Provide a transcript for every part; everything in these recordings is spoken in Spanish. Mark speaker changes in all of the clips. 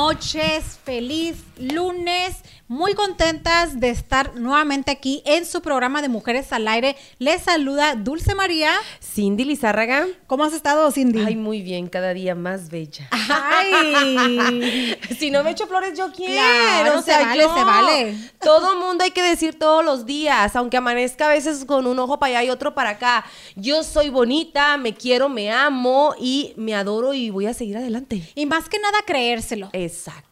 Speaker 1: noches, feliz lunes, muy contentas de estar nuevamente aquí en su programa de Mujeres al Aire. Les saluda Dulce María.
Speaker 2: Cindy Lizárraga.
Speaker 1: ¿Cómo has estado, Cindy?
Speaker 2: Ay, muy bien, cada día más bella.
Speaker 1: Ay.
Speaker 2: si no me echo flores, yo quiero.
Speaker 1: Claro,
Speaker 2: o sea,
Speaker 1: se vale,
Speaker 2: yo-
Speaker 1: se vale.
Speaker 2: Todo mundo hay que decir todos los días, aunque amanezca a veces con un ojo para allá y otro para acá. Yo soy bonita, me quiero, me amo y me adoro y voy a seguir adelante.
Speaker 1: Y más que nada creérselo.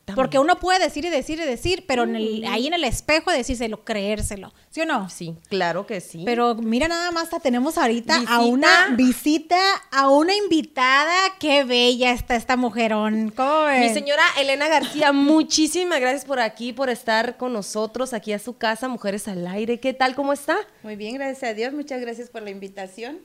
Speaker 2: Exactamente.
Speaker 1: Porque uno puede decir y decir y decir, pero en el- ahí en el espejo decírselo, creérselo. ¿Sí o no?
Speaker 2: Sí, claro que sí.
Speaker 1: Pero mira nada más, tenemos ahorita a una visita, a una invitada. Qué bella está esta mujerón. ¿Cómo
Speaker 2: Mi
Speaker 1: ven?
Speaker 2: señora Elena García, muchísimas gracias por aquí, por estar con nosotros aquí a su casa, Mujeres al Aire. ¿Qué tal? ¿Cómo está?
Speaker 3: Muy bien, gracias a Dios. Muchas gracias por la invitación.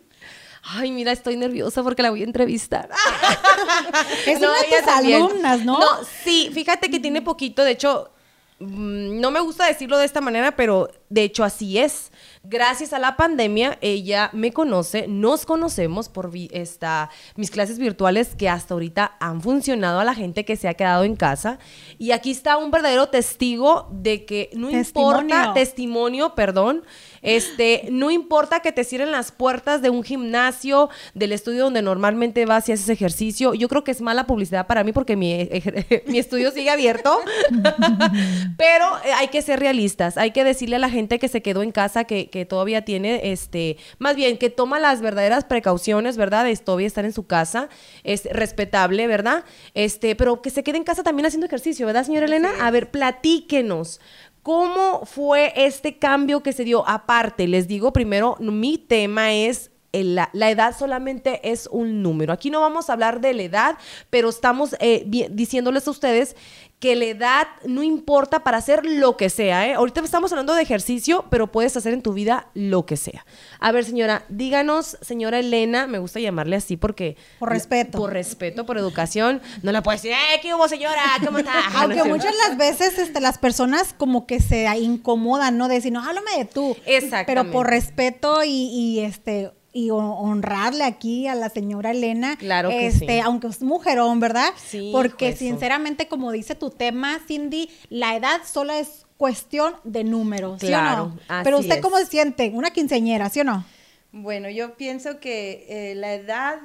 Speaker 2: Ay, mira, estoy nerviosa porque la voy a entrevistar.
Speaker 1: Es una de tus alumnas, ¿no?
Speaker 2: No, sí, fíjate que tiene poquito, de hecho, mm, no me gusta decirlo de esta manera, pero de hecho así es. Gracias a la pandemia, ella me conoce, nos conocemos por esta, mis clases virtuales que hasta ahorita han funcionado a la gente que se ha quedado en casa. Y aquí está un verdadero testigo de que no
Speaker 1: Testimonio.
Speaker 2: importa, testimonio, perdón, este, no importa que te cierren las puertas de un gimnasio, del estudio donde normalmente vas y haces ejercicio. Yo creo que es mala publicidad para mí porque mi, mi estudio sigue abierto. Pero eh, hay que ser realistas. Hay que decirle a la gente que se quedó en casa que, que todavía tiene, este, más bien, que toma las verdaderas precauciones, ¿verdad? De todavía estar en su casa. Es respetable, ¿verdad? Este, pero que se quede en casa también haciendo ejercicio, ¿verdad, señora Elena? A ver, platíquenos. ¿Cómo fue este cambio que se dio? Aparte, les digo primero, mi tema es la, la edad solamente es un número. Aquí no vamos a hablar de la edad, pero estamos eh, diciéndoles a ustedes que la edad no importa para hacer lo que sea. ¿eh? Ahorita estamos hablando de ejercicio, pero puedes hacer en tu vida lo que sea. A ver, señora, díganos, señora Elena, me gusta llamarle así porque...
Speaker 1: Por respeto.
Speaker 2: Por respeto, por educación. No la puedes decir, ¡eh, qué hubo, señora! ¿Cómo está? No
Speaker 1: Aunque
Speaker 2: cierto.
Speaker 1: muchas las veces este, las personas como que se incomodan, ¿no? De decir, no, háblame de tú.
Speaker 2: Exactamente.
Speaker 1: Pero por respeto y, y, este y ho- honrarle aquí a la señora Elena.
Speaker 2: Claro que
Speaker 1: este,
Speaker 2: sí.
Speaker 1: Aunque es mujerón, ¿verdad?
Speaker 2: Sí,
Speaker 1: Porque
Speaker 2: hijo, eso.
Speaker 1: sinceramente, como dice tu tema, Cindy, la edad solo es cuestión de números, ¿sí o
Speaker 2: Claro,
Speaker 1: no?
Speaker 2: así
Speaker 1: Pero usted
Speaker 2: es.
Speaker 1: cómo se siente, una quinceñera, ¿sí o no?
Speaker 3: Bueno, yo pienso que eh, la edad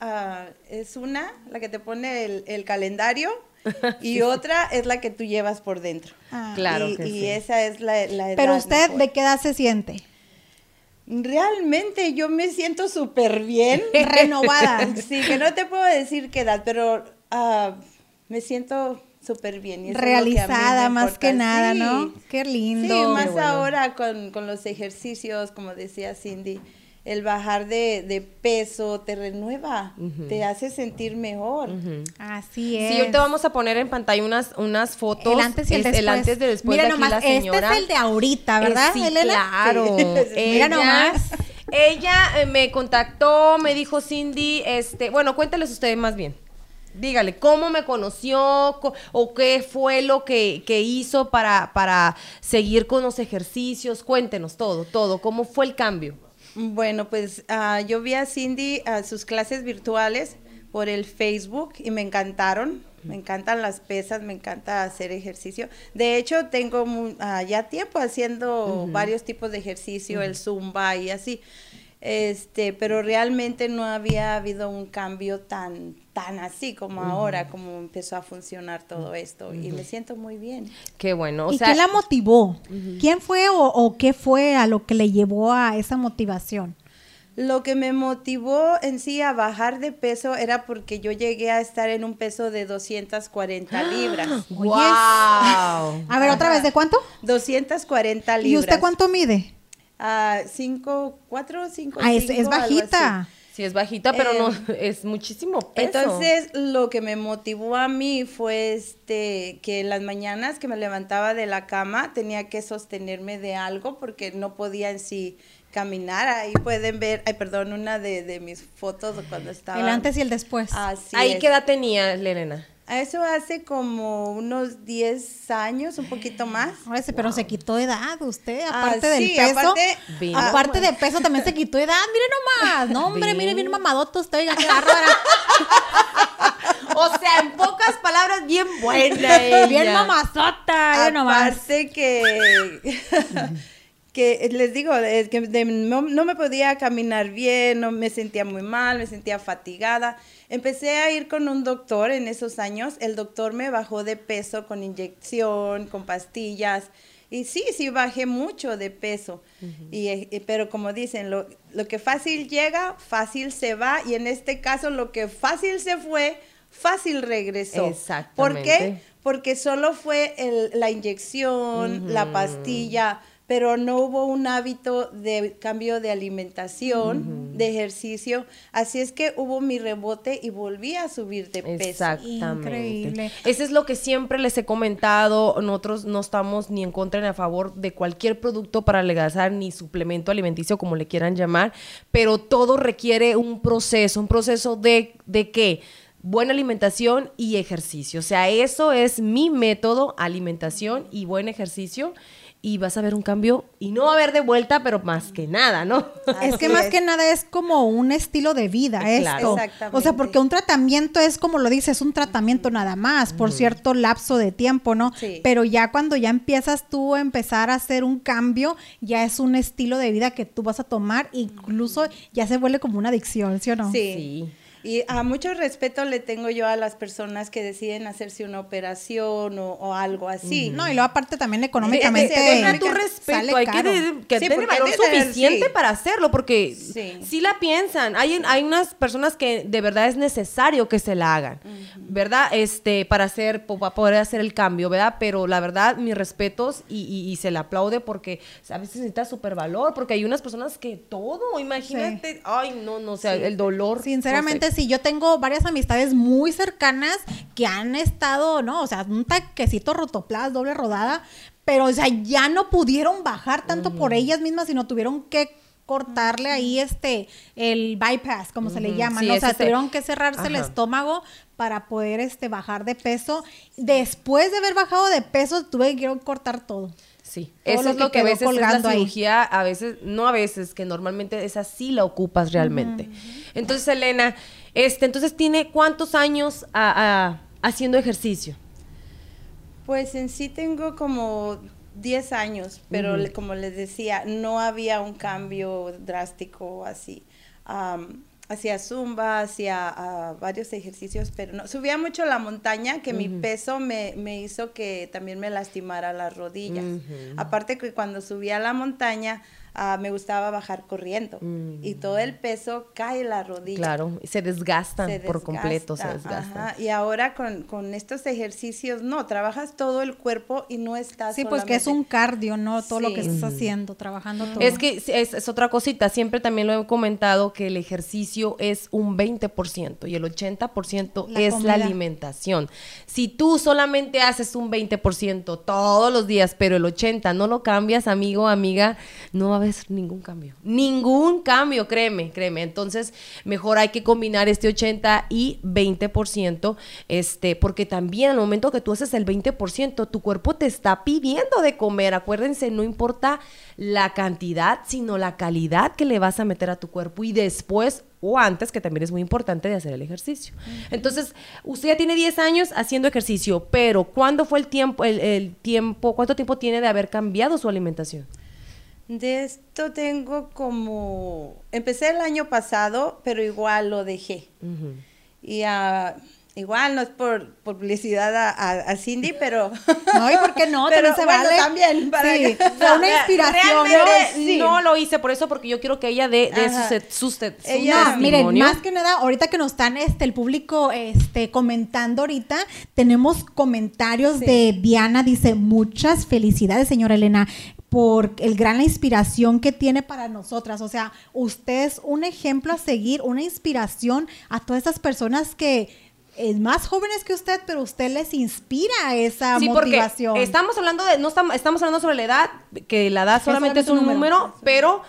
Speaker 3: ah, es una, la que te pone el, el calendario, y otra es la que tú llevas por dentro.
Speaker 1: Ah.
Speaker 2: Claro
Speaker 3: y,
Speaker 2: que
Speaker 3: y
Speaker 2: sí.
Speaker 3: esa es la, la edad.
Speaker 1: Pero usted,
Speaker 3: mejor.
Speaker 1: ¿de qué edad se siente?
Speaker 3: Realmente yo me siento súper bien.
Speaker 1: Renovada.
Speaker 3: Sí, que no te puedo decir qué edad, pero ah, me siento súper bien. y
Speaker 1: Realizada más que nada,
Speaker 3: Sí.
Speaker 1: ¿no? Qué lindo.
Speaker 3: Sí, más
Speaker 2: bueno.
Speaker 3: ahora con, con los ejercicios, como decía Cindy, el bajar de, de peso te renueva, te hace sentir mejor.
Speaker 1: Así es.
Speaker 2: Sí, ahorita vamos a poner en pantalla unas, unas fotos.
Speaker 1: El antes y el
Speaker 2: Es
Speaker 1: después.
Speaker 2: El antes y el después
Speaker 1: Mira
Speaker 2: de aquí
Speaker 1: nomás,
Speaker 2: la señora.
Speaker 1: este es el de ahorita, ¿verdad,
Speaker 2: Eh, sí,
Speaker 1: Elena?
Speaker 2: claro.
Speaker 3: Sí.
Speaker 1: Mira nomás.
Speaker 2: Ella eh, me contactó, me dijo Cindy, este, bueno, cuéntales ustedes más bien. Dígale, ¿cómo me conoció? Co- ¿O qué fue lo que, que hizo para, para seguir con los ejercicios? Cuéntenos todo, todo. ¿Cómo fue el cambio?
Speaker 3: Bueno, pues ah, yo vi a Cindy a sus clases virtuales por el Facebook y me encantaron. Me encantan las pesas, me encanta hacer ejercicio. De hecho, tengo ah, ya tiempo haciendo varios tipos de ejercicio, el zumba y así. Este, pero realmente no había habido un cambio tan tan así como ahora, como empezó a funcionar todo esto y me siento muy bien.
Speaker 2: Qué bueno. O
Speaker 1: ¿Y
Speaker 2: sea,
Speaker 1: quién la motivó? ¿Quién fue o, o qué fue a lo que le llevó a esa motivación?
Speaker 3: Lo que me motivó en sí a bajar de peso era porque yo llegué a estar en un peso de 240 libras.
Speaker 2: ¡Wow!
Speaker 1: A ver, otra vez, ¿de cuánto?
Speaker 3: 240 libras.
Speaker 1: ¿Y usted cuánto mide?
Speaker 3: Ah, cinco, cuatro, cinco,
Speaker 1: Ah, es, bajita.
Speaker 2: Sí, es bajita, pero no,
Speaker 3: Eh,
Speaker 2: es muchísimo peso.
Speaker 3: Entonces, lo que me motivó a mí fue este que en las mañanas que me levantaba de la cama tenía que sostenerme de algo porque no podía en sí caminar. Ahí pueden ver, ay, perdón, una de, de mis fotos cuando estaba.
Speaker 1: El antes y el después.
Speaker 3: Así
Speaker 2: Ahí
Speaker 3: es.
Speaker 2: qué edad tenía, Elena.
Speaker 3: Eso hace como unos 10 años, un poquito más.
Speaker 1: Ahora sí, pero se quitó edad usted,
Speaker 3: Ah,
Speaker 1: aparte del
Speaker 3: sí,
Speaker 1: peso.
Speaker 3: aparte-
Speaker 2: Vino.
Speaker 1: aparte de peso también se quitó edad. Mire nomás. No, hombre, mire bien mamadoto usted, oiga, qué bárbara.
Speaker 2: O sea, en pocas palabras, bien buena ella.
Speaker 1: Bien mamazota, yo nomás.
Speaker 3: Aparte que, que les digo, es que de- no, no me podía caminar bien, no me sentía muy mal, me sentía fatigada. Empecé a ir con un doctor en esos años. El doctor me bajó de peso con inyección, con pastillas. Y sí, sí bajé mucho de peso. y, eh, y- pero como dicen, lo, lo que fácil llega, fácil se va. Y en este caso, lo que fácil se fue, fácil regresó. ¿Por
Speaker 2: Exactamente.
Speaker 3: qué? Porque solo fue el- la inyección, la pastilla, pero no hubo un hábito de cambio de alimentación, de ejercicio. Así es que hubo mi rebote y volví a subir de peso.
Speaker 2: Exactamente.
Speaker 1: Increíble.
Speaker 2: Eso es lo que siempre les he comentado. Nosotros no estamos ni en contra ni a favor de cualquier producto para adelgazar ni suplemento alimenticio, como le quieran llamar, pero todo requiere un proceso, un proceso de, de qué? Buena alimentación y ejercicio. O sea, eso es mi método, alimentación y buen ejercicio. Y vas a ver un cambio y no va a haber de vuelta, pero más que nada, ¿no?
Speaker 1: Es que más
Speaker 3: es.
Speaker 1: que nada es como un estilo de vida
Speaker 2: Claro.
Speaker 1: esto.
Speaker 3: Exactamente.
Speaker 1: O sea, porque un tratamiento es como lo dices, un tratamiento nada más por cierto lapso de tiempo, ¿no?
Speaker 3: Sí.
Speaker 1: Pero ya cuando ya empiezas tú a empezar a hacer un cambio, ya es un estilo de vida que tú vas a tomar, incluso ya se vuelve como una adicción, ¿sí o no?
Speaker 3: Sí.
Speaker 2: Sí.
Speaker 3: Y a mucho respeto le tengo yo a las personas que deciden hacerse una operación o, o algo así.
Speaker 1: No, y luego aparte también económicamente
Speaker 2: Deja tu respeto, hay que,
Speaker 1: caro.
Speaker 2: de- que
Speaker 3: Sí,
Speaker 2: tener
Speaker 3: porque
Speaker 2: valor
Speaker 3: hay que tener-
Speaker 2: suficiente
Speaker 3: sí.
Speaker 2: para hacerlo, porque
Speaker 3: Sí.
Speaker 2: si la piensan, hay, hay unas personas que de verdad es necesario que se la hagan, ¿verdad? Este, para hacer, po- para poder hacer el cambio, ¿verdad? Pero la verdad, mis respetos y, y- y se le aplaude porque a veces necesita súper valor, porque hay unas personas que todo, imagínate, ay, no, no, o sea, el dolor.
Speaker 1: Sinceramente,
Speaker 2: no sé.
Speaker 1: Sí, yo tengo varias amistades muy cercanas que han estado, ¿no? O sea, un taquecito rotoplas, doble rodada, pero, o sea, ya no pudieron bajar tanto por ellas mismas, sino tuvieron que cortarle ahí este el bypass como se le llama
Speaker 2: sí,
Speaker 1: ¿no? o sea
Speaker 2: se-
Speaker 1: tuvieron que cerrarse el estómago para poder este bajar de peso después de haber bajado de peso tuve que cortar todo
Speaker 2: Sí,
Speaker 1: Todo
Speaker 2: eso
Speaker 1: lo
Speaker 2: es lo que a veces es la
Speaker 1: ahí.
Speaker 2: cirugía, a veces, no a veces, que normalmente esa sí la ocupas realmente. Entonces, Elena, este, entonces tiene cuántos años a- a- haciendo ejercicio?
Speaker 3: Pues en sí tengo como 10 años, pero le- como les decía, no había un cambio drástico así. Am, hacía zumba, hacía varios ejercicios, pero no. Subía mucho la montaña, que mi peso me, me hizo que también me lastimara las rodillas. Aparte que cuando subía a la montaña, ah, me gustaba bajar corriendo. Y todo el peso cae en la rodilla.
Speaker 2: Claro, y se desgastan
Speaker 3: se
Speaker 2: por completo, se
Speaker 3: desgasta,
Speaker 2: desgastan.
Speaker 3: ajá. Y ahora con, con estos ejercicios, no, trabajas todo el cuerpo y no estás
Speaker 1: sí pues que es un cardio no todo lo que estás haciendo trabajando todo
Speaker 2: Es que es, es otra cosita, siempre también lo he comentado que el ejercicio es un 20% y el 80%
Speaker 1: La
Speaker 2: es
Speaker 1: comida.
Speaker 2: la alimentación. Si tú solamente haces un 20% todos los días, pero el 80% no lo cambias, amigo, amiga, no va a haber ningún cambio. Ningún cambio, créeme, créeme. Entonces, mejor hay que combinar este 80 y 20%, este, porque también al momento que tú haces el 20%, tu cuerpo te está pidiendo de comer. Acuérdense, no importa la cantidad, sino la calidad que le vas a meter a tu cuerpo y después o antes, que también es muy importante de hacer el ejercicio. Entonces, usted ya tiene 10 años haciendo ejercicio, pero ¿cuándo fue el tiempo, el, el tiempo, cuánto tiempo tiene de haber cambiado su alimentación?
Speaker 3: De esto tengo como... Empecé el año pasado, pero igual lo dejé. Y ah, igual no es por publicidad a, a- a Cindy, pero...
Speaker 1: No, ¿y por qué no?
Speaker 3: Pero
Speaker 1: También se
Speaker 3: bueno,
Speaker 1: vale.
Speaker 3: también, para
Speaker 1: Sí,
Speaker 3: que-
Speaker 1: fue una inspiración.
Speaker 2: Realmente
Speaker 1: ¿no?
Speaker 3: Sí.
Speaker 2: no lo hice por eso, porque yo quiero que ella dé, dé
Speaker 3: Ajá.
Speaker 2: su, set- su set- su
Speaker 3: Ella-
Speaker 1: No, miren, más que nada, ahorita que nos están este, el público este, comentando ahorita, tenemos comentarios
Speaker 3: Sí.
Speaker 1: de Diana, dice, muchas felicidades, señora Elena, por el gran inspiración que tiene para nosotras. O sea, usted es un ejemplo a seguir, una inspiración a todas estas personas que es más jóvenes que usted, pero usted les inspira esa
Speaker 2: Sí, porque
Speaker 1: motivación.
Speaker 2: estamos hablando de, no estamos, estamos hablando sobre la edad, que la edad solamente es un número,
Speaker 1: número.
Speaker 2: pero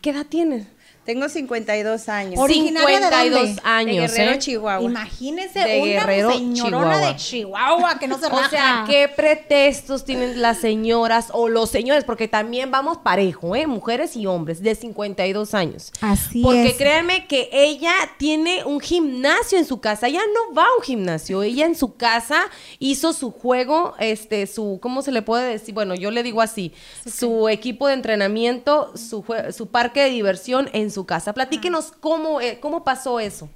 Speaker 2: ¿qué edad tienes?
Speaker 3: Tengo 52 años.
Speaker 1: ¿Originaria de
Speaker 2: 52
Speaker 1: dónde?
Speaker 2: años,
Speaker 3: de Guerrero,
Speaker 2: ¿eh?
Speaker 3: Chihuahua.
Speaker 1: Imagínense
Speaker 2: De
Speaker 1: una
Speaker 2: Guerrero,
Speaker 1: señorona
Speaker 2: Chihuahua.
Speaker 1: de Chihuahua que no se
Speaker 2: O sea,
Speaker 1: raja.
Speaker 2: ¿qué pretextos tienen las señoras o los señores? Porque también vamos parejo, ¿eh? Mujeres y hombres de 52 años.
Speaker 1: Así
Speaker 2: Porque
Speaker 1: es.
Speaker 2: créanme que ella tiene un gimnasio en su casa. Ella no va a un gimnasio. Ella en su casa hizo su juego, este, su, ¿cómo se le puede decir? Bueno, yo le digo así, su equipo de entrenamiento, su, su parque de diversión en su casa. Platíquenos cómo, eh, cómo pasó eso.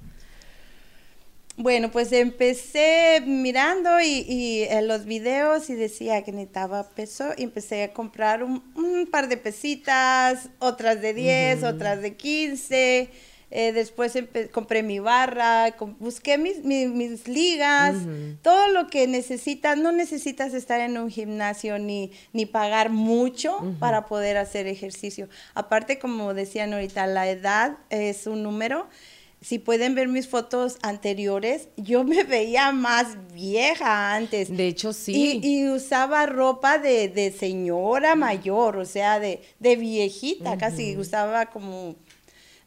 Speaker 3: Bueno, pues empecé mirando y, y, eh, los videos y decía que necesitaba peso y empecé a comprar un, un par de pesitas, otras de 10, otras de 15. Eh, después compré mi barra, com- busqué mis, mi- mis ligas, todo lo que necesitas. No necesitas estar en un gimnasio ni, ni pagar mucho para poder hacer ejercicio. Aparte, como decían ahorita, la edad es un número si pueden ver mis fotos anteriores, yo me veía más vieja antes.
Speaker 2: De hecho, sí.
Speaker 3: Y, y usaba ropa de, de señora mayor, o sea, de, de viejita, casi usaba como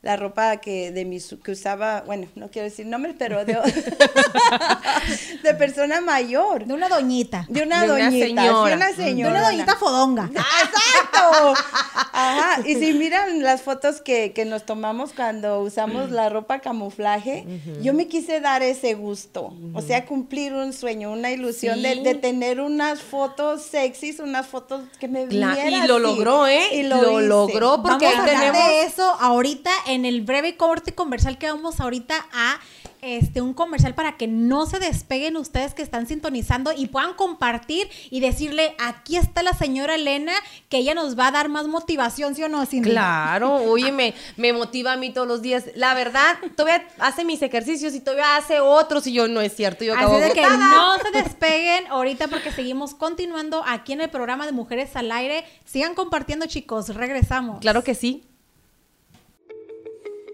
Speaker 3: la ropa que de mis que usaba, bueno, no quiero decir nombres, pero de, de persona mayor.
Speaker 1: De una doñita.
Speaker 3: De una
Speaker 2: De una
Speaker 3: doñita,
Speaker 2: señora.
Speaker 3: de una
Speaker 2: Ujú.
Speaker 1: De
Speaker 3: señora.
Speaker 1: una doñita fodonga.
Speaker 3: ¡Exacto! Ajá, y si miran las fotos que, que nos tomamos cuando usamos la ropa camuflaje, yo me quise dar ese gusto, o sea, cumplir un sueño, una ilusión de,
Speaker 2: Sí.
Speaker 3: de tener unas fotos sexys, unas fotos que me
Speaker 2: Cla-
Speaker 3: viera
Speaker 2: y lo
Speaker 3: así.
Speaker 2: logró, ¿eh?
Speaker 3: Y
Speaker 2: Lo
Speaker 3: hice.
Speaker 2: logró porque
Speaker 1: vamos a hablar
Speaker 2: tenemos-
Speaker 1: de eso ahorita en el breve corte comercial que vamos ahorita a este un comercial para que no se despeguen ustedes que están sintonizando y puedan compartir y decirle aquí está la señora Elena que ella nos va a dar más motivación, ¿sí o no, Cindy?
Speaker 2: Claro, oye, me, me motiva a mí todos los días. La verdad, todavía hace mis ejercicios y todavía hace otros y yo no es cierto. Yo acabo
Speaker 1: Así de que no se despeguen ahorita porque seguimos continuando aquí en el programa de Mujeres al Aire. Sigan compartiendo, chicos. Regresamos.
Speaker 2: Claro que sí.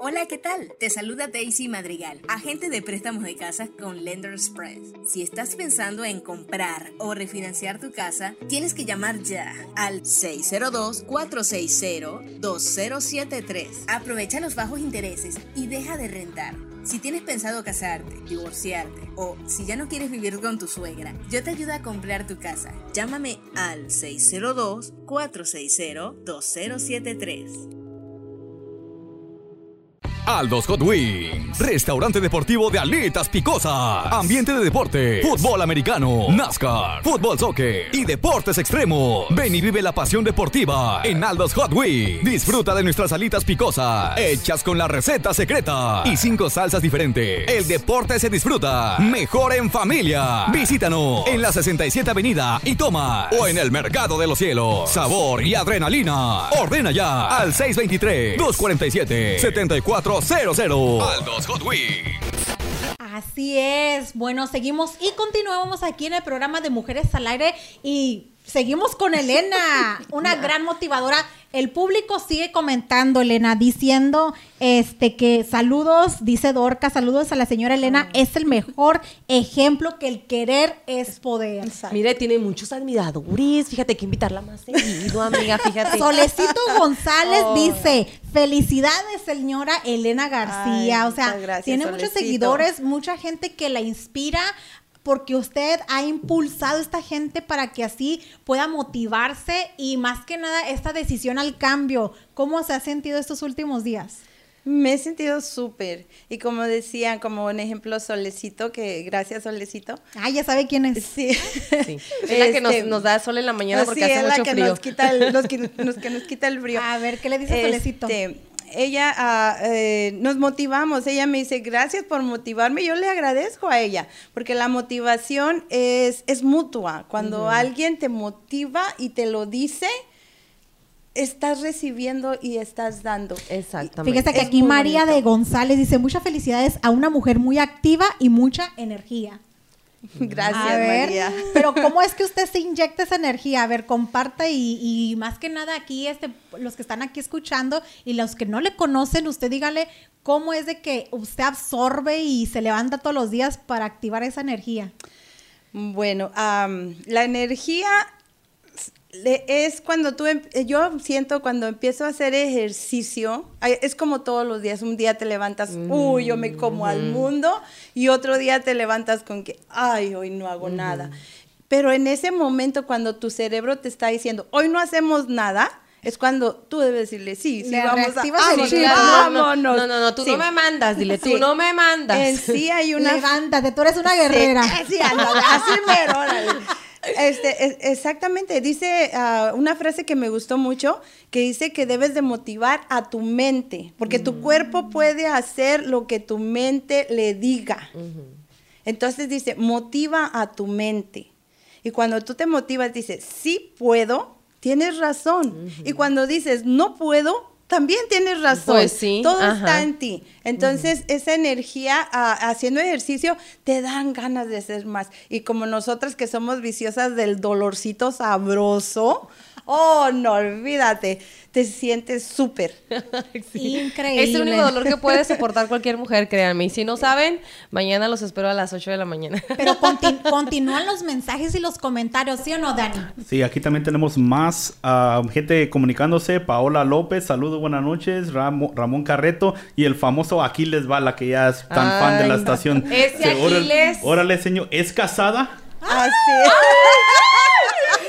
Speaker 4: Hola, ¿qué tal? Te saluda Daisy Madrigal, agente de préstamos de casas con Lender Express. Si estás pensando en comprar o refinanciar tu casa, tienes que llamar ya al 602-460-2073. Aprovecha los bajos intereses y deja de rentar. Si tienes pensado casarte, divorciarte o si ya no quieres vivir con tu suegra, yo te ayudo a comprar tu casa. Llámame al 602-460-2073.
Speaker 5: Aldos Hot Wings, restaurante deportivo de alitas picosas, ambiente de deporte, fútbol americano, NASCAR, fútbol soccer y deportes extremos. Ven y vive la pasión deportiva en Aldos Hot Wings. Disfruta de nuestras alitas picosas, hechas con la receta secreta y cinco salsas diferentes. El deporte se disfruta mejor en familia. Visítanos en la 67 Avenida y toma o en el Mercado de los Cielos. Sabor y adrenalina. Ordena ya al 623 247 7400. Aldos Hot Wings.
Speaker 1: Así es. Bueno, seguimos y continuamos aquí en el programa de Mujeres al Aire y seguimos con Elena, una gran motivadora. El público sigue comentando, Elena, diciendo este que saludos, dice Dorca, saludos a la señora Elena, es el mejor ejemplo que el querer es poder.
Speaker 3: Exacto.
Speaker 2: Mire, tiene muchos admiradores. Fíjate que invitarla más seguido, amiga. Fíjate.
Speaker 1: Solecito González
Speaker 3: Oh.
Speaker 1: dice, felicidades señora Elena García.
Speaker 3: Ay,
Speaker 1: o sea,
Speaker 3: gracias,
Speaker 1: tiene muchos seguidores, mucha gente que la inspira porque usted ha impulsado a esta gente para que así pueda motivarse y más que nada esta decisión al cambio. ¿Cómo se ha sentido estos últimos días?
Speaker 3: Me he sentido súper. Y como decían, como un ejemplo, Solecito, que gracias, Solecito.
Speaker 1: Ah, ya sabe quién es.
Speaker 3: Sí.
Speaker 2: Sí. Es la que nos,
Speaker 3: Este,
Speaker 2: nos da sol en la mañana porque
Speaker 3: sí,
Speaker 2: hace
Speaker 3: es la
Speaker 2: mucho
Speaker 3: que
Speaker 2: frío.
Speaker 3: Nos quita el, los que, nos, que nos quita el frío.
Speaker 1: A ver, ¿qué le dice Solecito?
Speaker 3: Este, ella eh, nos motivamos, ella me dice gracias por motivarme, yo le agradezco a ella, porque la motivación es, es mutua, cuando alguien te motiva y te lo dice, estás recibiendo y estás dando.
Speaker 2: Exactamente.
Speaker 1: Fíjese que
Speaker 3: Es
Speaker 1: aquí María
Speaker 3: bonito.
Speaker 1: de González dice muchas felicidades a una mujer muy activa y mucha energía.
Speaker 3: Gracias,
Speaker 1: a ver,
Speaker 3: María.
Speaker 1: pero ¿cómo es que usted se inyecta esa energía? A ver, comparta y, y más que nada aquí, este, los que están aquí escuchando y los que no le conocen, usted dígale cómo es de que usted absorbe y se levanta todos los días para activar esa energía.
Speaker 3: Bueno, la energía es cuando tú, em- yo siento cuando empiezo a hacer ejercicio, es como todos los días, un día te levantas, uy, yo me como al mundo, y otro día te levantas con que, ay, hoy no hago nada. Pero en ese momento cuando tu cerebro te está diciendo, hoy no hacemos nada, es cuando tú debes decirle, sí, sí,
Speaker 1: Le
Speaker 3: vamos a, vámonos,
Speaker 1: chip.
Speaker 2: claro, no, no,
Speaker 3: vámonos".
Speaker 2: No, no, no, tú
Speaker 3: Sí.
Speaker 2: no me mandas, dile, tú
Speaker 3: Sí.
Speaker 2: no me mandas.
Speaker 3: En sí hay una
Speaker 1: Levántate, tú eres una guerrera.
Speaker 3: Sí, así, mero, órale. Este, es- exactamente, dice ah, una frase que me gustó mucho, que dice que debes de motivar a tu mente, porque tu cuerpo puede hacer lo que tu mente le diga. Entonces dice, motiva a tu mente. Y cuando tú te motivas, dices, sí puedo, tienes razón. Y cuando dices, no puedo, también tienes razón.
Speaker 2: Pues sí,
Speaker 3: Todo
Speaker 2: ajá.
Speaker 3: está en ti. Entonces, esa energía haciendo ejercicio te dan ganas de hacer más. Y como nosotras que somos viciosas del dolorcito sabroso, oh, no, olvídate, te sientes súper.
Speaker 1: Increíble.
Speaker 2: Es el único dolor que puede soportar cualquier mujer, créanme. Y si no saben, mañana los espero a las 8 de la mañana.
Speaker 1: Pero conti- continúan los mensajes y los comentarios, ¿sí o no, Dani?
Speaker 6: Sí, aquí también tenemos más ah, gente comunicándose. Paola López, saludos, buenas noches. Ramo- Ramón Carreto y el famoso Aquiles Bala, que ya es tan fan de la estación.
Speaker 2: ese Aquiles.
Speaker 6: Órale, señor, ¿es casada?
Speaker 3: Así.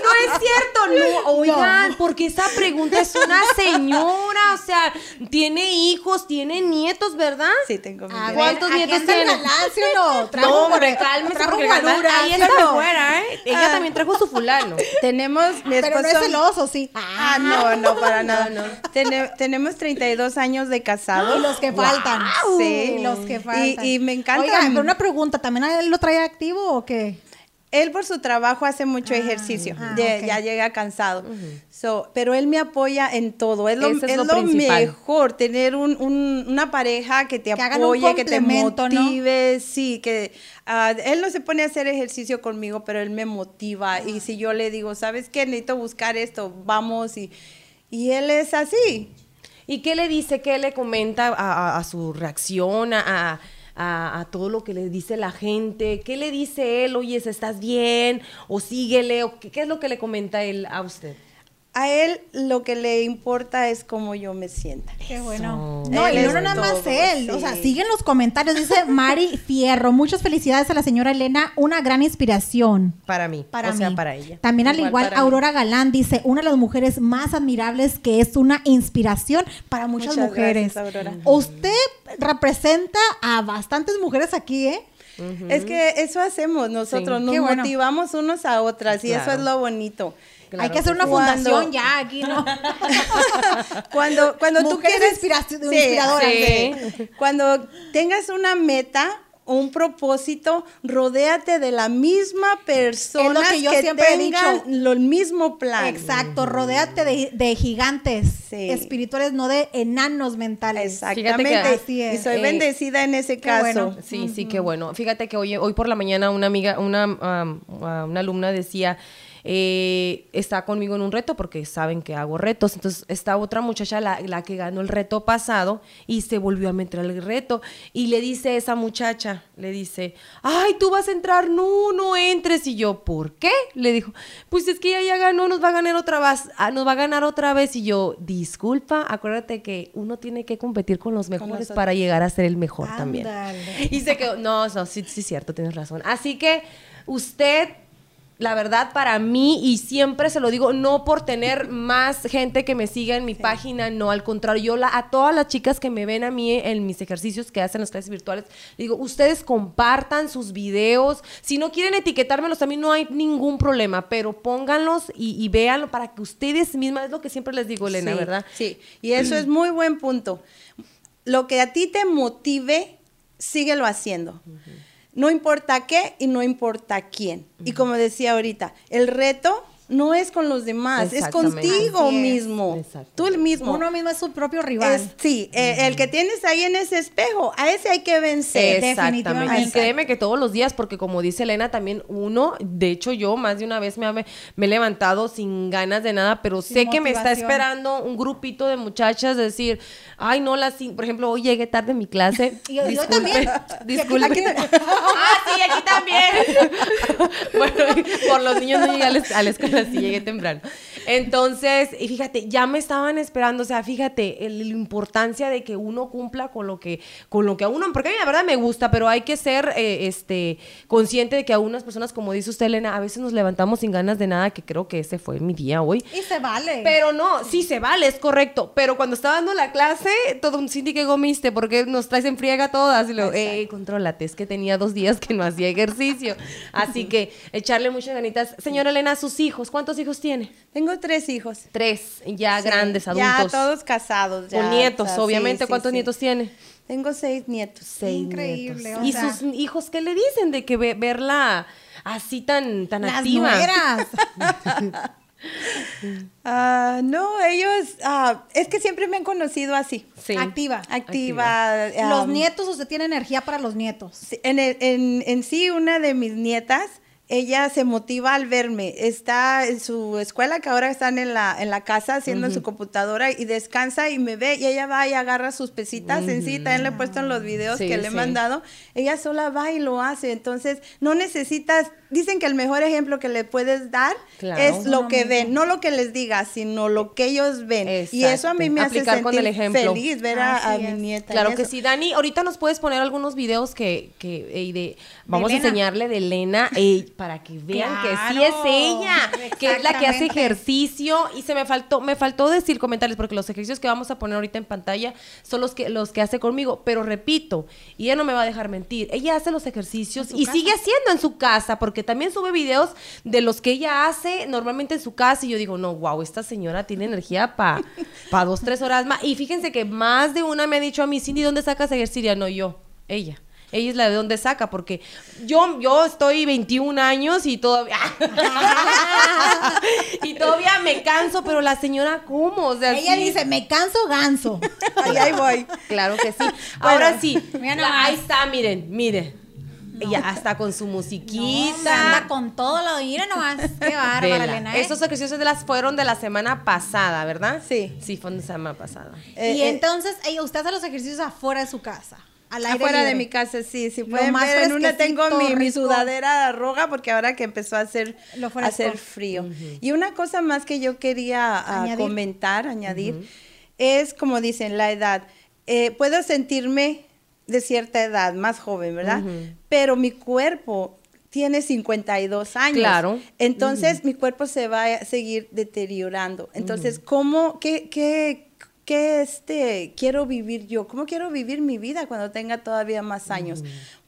Speaker 2: No es cierto, no, oigan, porque esa pregunta es una señora, o sea, tiene hijos, tiene nietos, ¿verdad?
Speaker 3: Sí, tengo mi
Speaker 1: A ver,
Speaker 2: ¿Cuántos nietos tiene?
Speaker 1: galán, ¿sí o no? Trajo
Speaker 2: no, hombre,
Speaker 1: guare-
Speaker 2: cálmese
Speaker 1: trajo
Speaker 2: porque
Speaker 1: guaruras,
Speaker 2: ahí
Speaker 1: ¿sí o
Speaker 2: está
Speaker 1: no?
Speaker 2: afuera, ¿eh? Ella también trajo su fulano.
Speaker 3: Tenemos mi
Speaker 1: Pero no es celoso, sí.
Speaker 3: Ah, no, no, para nada. Tene- tenemos 32 años de casados.
Speaker 1: Y los que faltan.
Speaker 3: Sí.
Speaker 1: Y los que faltan.
Speaker 3: Y, y me encanta.
Speaker 1: Oigan, pero una pregunta, ¿también a él lo trae activo o qué?
Speaker 3: Él por su trabajo hace mucho ejercicio,
Speaker 1: ah,
Speaker 3: ya,
Speaker 1: ok.
Speaker 3: ya llega cansado. So, pero él me apoya en todo. Es lo,
Speaker 2: es
Speaker 3: es
Speaker 2: lo
Speaker 3: mejor, tener un- un- una pareja que te
Speaker 1: Que
Speaker 3: apoye, que te motive. Sí, que ah, él no se pone a hacer ejercicio conmigo, pero él me motiva. Y si yo le digo, ¿sabes qué? Necesito buscar esto, vamos. Y, y él es así.
Speaker 2: ¿Y qué le dice, qué le comenta a, a- a su reacción, a, a- a todo lo que le dice la gente? ¿Qué le dice él? Oye, ¿estás bien? ¿O síguele? ¿O qué, qué es lo que le comenta él a usted?
Speaker 3: A él lo que le importa es cómo yo me sienta.
Speaker 1: Qué bueno.
Speaker 2: Eso.
Speaker 1: No,
Speaker 3: Él
Speaker 1: y no
Speaker 3: es
Speaker 1: nada más
Speaker 3: todo,
Speaker 1: él.
Speaker 3: sí.
Speaker 1: O sea, siguen los comentarios. Dice Mari Fierro. Muchas felicidades a la señora Elena. Una gran inspiración.
Speaker 2: Para mí,
Speaker 1: Para
Speaker 2: o sea,
Speaker 1: mí.
Speaker 2: para ella.
Speaker 1: También al
Speaker 3: Igual
Speaker 1: igual,
Speaker 3: para mí.
Speaker 1: Aurora Galán dice, una de las mujeres más admirables que es una inspiración para muchas,
Speaker 3: Muchas
Speaker 1: mujeres.
Speaker 3: gracias, Aurora.
Speaker 1: Usted representa a bastantes mujeres aquí, ¿eh?
Speaker 3: Es que eso hacemos nosotros,
Speaker 1: Sí.
Speaker 3: nos
Speaker 1: bueno.
Speaker 3: motivamos unos a otras y eso es lo bonito.
Speaker 1: Hay que hacer una
Speaker 3: Cuando-
Speaker 1: fundación ya aquí, ¿no?
Speaker 3: Cuando, cuando tú quieres
Speaker 1: inspiraci-
Speaker 3: Sí,
Speaker 1: inspiradoras.
Speaker 3: sí. Cuando tengas una meta o un propósito, rodéate de la misma persona
Speaker 1: que yo siempre he dicho.
Speaker 3: lo el mismo plan.
Speaker 1: Exacto, rodéate de, de gigantes
Speaker 3: Sí.
Speaker 1: espirituales, no de enanos mentales.
Speaker 3: Exactamente.
Speaker 2: Fíjate que
Speaker 1: así es.
Speaker 3: Y soy
Speaker 2: Eh,
Speaker 3: bendecida en ese caso.
Speaker 1: bueno.
Speaker 2: Sí, sí, qué bueno. Fíjate que hoy, hoy por la mañana una amiga, una, una alumna decía, eh, está conmigo en un reto porque saben que hago retos. Entonces, esta otra muchacha, la, la que ganó el reto pasado, y se volvió a meter al reto. Y le dice esa muchacha, le dice, ay, tú vas a entrar, no, no entres. Y yo, ¿por qué? Le dijo, pues es que ella ya ganó, nos va a ganar otra vez, ah, nos va a ganar otra vez. Y yo, disculpa, acuérdate que uno tiene que competir con los mejores para llegar a ser el mejor también. Y se quedó, no, no, sí, sí, cierto, tienes razón. Así que usted, la verdad, para mí, y siempre se lo digo, no por tener más gente que me siga en mi página, no, al contrario, yo la- a todas las chicas que me ven a mí en mis ejercicios que hacen las clases virtuales, digo, ustedes compartan sus videos, si no quieren etiquetármelos, a mí no hay ningún problema, pero pónganlos y, y véanlo para que ustedes mismas, es lo que siempre les digo, Elena,
Speaker 3: Sí,
Speaker 2: ¿verdad?
Speaker 3: Sí, y eso es muy buen punto. Lo que a ti te motive, síguelo haciendo. No importa qué y no importa quién. Y como decía ahorita, el reto no es con los demás, es contigo
Speaker 1: Así es.
Speaker 3: mismo.
Speaker 2: Exacto.
Speaker 3: Tú el mismo.
Speaker 1: Uno mismo es su propio rival.
Speaker 3: Es- sí, eh, el que tienes ahí en ese espejo, a ese hay que vencer.
Speaker 2: Exactamente. Y
Speaker 1: definitivamente.
Speaker 2: créeme que todos los días, porque como dice Elena, también uno, de hecho yo más de una vez me, me he levantado sin ganas de nada, pero
Speaker 1: Sin
Speaker 2: sé que me está esperando un grupito de muchachas decir, ay no, las, por ejemplo, hoy llegué tarde a mi clase.
Speaker 1: Y yo- también.
Speaker 2: disculpe.
Speaker 1: Aquí- aquí-
Speaker 2: ah, sí, aquí también. bueno, por los niños no llegué a la, es- escuela Así llegué temprano. Entonces, y fíjate, ya me estaban esperando, o sea, fíjate, el- la importancia de que uno cumpla con lo que, con lo que a uno, porque a mí la verdad me gusta, pero hay que ser eh, este consciente de que a unas personas, como dice usted, Elena, a veces nos levantamos sin ganas de nada, que creo que ese fue mi día hoy.
Speaker 1: Y se vale.
Speaker 2: Pero no, sí se vale, es correcto. Pero cuando estaba dando la clase, todo un Cindy que gomiste, porque nos traes en friega todas. Y luego, eh, contrólate, es que tenía dos días que no hacía ejercicio. Así que echarle muchas ganitas. Señora Elena, sus hijos, ¿cuántos hijos tiene?
Speaker 3: Tengo tres hijos.
Speaker 2: Tres, ya
Speaker 3: Sí,
Speaker 2: grandes,
Speaker 3: Ya
Speaker 2: adultos.
Speaker 3: todos casados. ya,
Speaker 2: Con nietos,
Speaker 3: o sea, sí,
Speaker 2: obviamente.
Speaker 3: sí,
Speaker 2: ¿Cuántos
Speaker 3: sí.
Speaker 2: nietos tiene?
Speaker 3: Tengo seis nietos.
Speaker 2: Seis
Speaker 1: Increíble,
Speaker 2: nietos.
Speaker 1: o
Speaker 2: ¿Y
Speaker 1: sea-
Speaker 2: sus hijos qué le dicen de que ve- verla así tan, tan
Speaker 1: Las
Speaker 2: activa?
Speaker 1: nueras.
Speaker 3: Ah, no, ellos, ah, es que siempre me han conocido así.
Speaker 2: Sí.
Speaker 1: Activa.
Speaker 3: Activa.
Speaker 1: Los
Speaker 3: am,
Speaker 1: nietos, usted tiene energía para los nietos.
Speaker 3: En, el- en, en sí, una de mis nietas, ella se motiva al verme. Está en su escuela, que ahora están en la, en la casa haciendo en su computadora y descansa y me ve y ella va y agarra sus pesitas en sí. También le he puesto en los videos
Speaker 2: Sí,
Speaker 3: que le he
Speaker 2: sí.
Speaker 3: mandado. Ella sola va y lo hace. Entonces, no necesitas. Dicen que el mejor ejemplo que le puedes dar
Speaker 2: Claro.
Speaker 3: es lo que ven, no lo que les digas, sino lo que ellos ven. Y eso a mí me hace
Speaker 2: Aplicar
Speaker 3: sentir
Speaker 2: con el ejemplo.
Speaker 3: feliz ver a, mi nieta.
Speaker 2: Claro que sí, Dani. Ahorita nos puedes poner algunos videos que, que eh, de, vamos a enseñarle de Elena eh, para que vean que sí es ella, que es la que hace ejercicio. Y se me faltó, me faltó decir comentarios, porque los ejercicios que vamos a poner ahorita en pantalla son los que, los que hace conmigo. Pero repito, y ella no me va a dejar mentir, ella hace los ejercicios y sigue haciendo en su casa, porque también sube videos de los que ella hace normalmente en su casa. Y yo digo, no, wow, esta señora tiene energía para pa dos, tres horas más. Y fíjense que más de una me ha dicho a mí, Cindy, ¿dónde sacas ejercicio? No, yo, ella. Ella es la de dónde saca, porque yo, yo estoy 21 años y todavía. y todavía me canso, pero la señora, ¿cómo? O sea,
Speaker 1: Ella
Speaker 2: sí.
Speaker 1: dice, me canso ganso.
Speaker 3: Ahí, ahí voy.
Speaker 2: Claro que sí. Ahora sí.
Speaker 1: mira
Speaker 2: la-
Speaker 1: nomás.
Speaker 2: ahí está, miren, miren. Ella hasta con su musiquita.
Speaker 1: anda con todo lo mira nomás. Qué bárbara. Elena. ¿eh?
Speaker 2: Esos ejercicios de las fueron de la semana pasada, ¿verdad?
Speaker 3: Sí.
Speaker 2: Sí, fueron de la semana pasada.
Speaker 3: Eh,
Speaker 1: y
Speaker 3: eh,
Speaker 1: entonces, usted hace los ejercicios afuera de su casa. Al aire
Speaker 3: Afuera de mi casa, sí, sí. Pueden
Speaker 1: más
Speaker 3: ver, en una tengo mi, mi sudadera roja porque ahora que empezó a hacer,
Speaker 1: Lo
Speaker 3: a hacer frío. Y una cosa más que yo quería ah,
Speaker 1: Añadir.
Speaker 3: comentar, añadir, es como dicen, la edad. Eh, puedo sentirme de cierta edad, más joven, ¿verdad? Pero mi cuerpo tiene 52 años.
Speaker 2: Claro.
Speaker 3: Entonces, mi cuerpo se va a seguir deteriorando. Entonces, ¿cómo, qué, qué, qué este, quiero vivir yo? ¿Cómo quiero vivir mi vida cuando tenga todavía más años?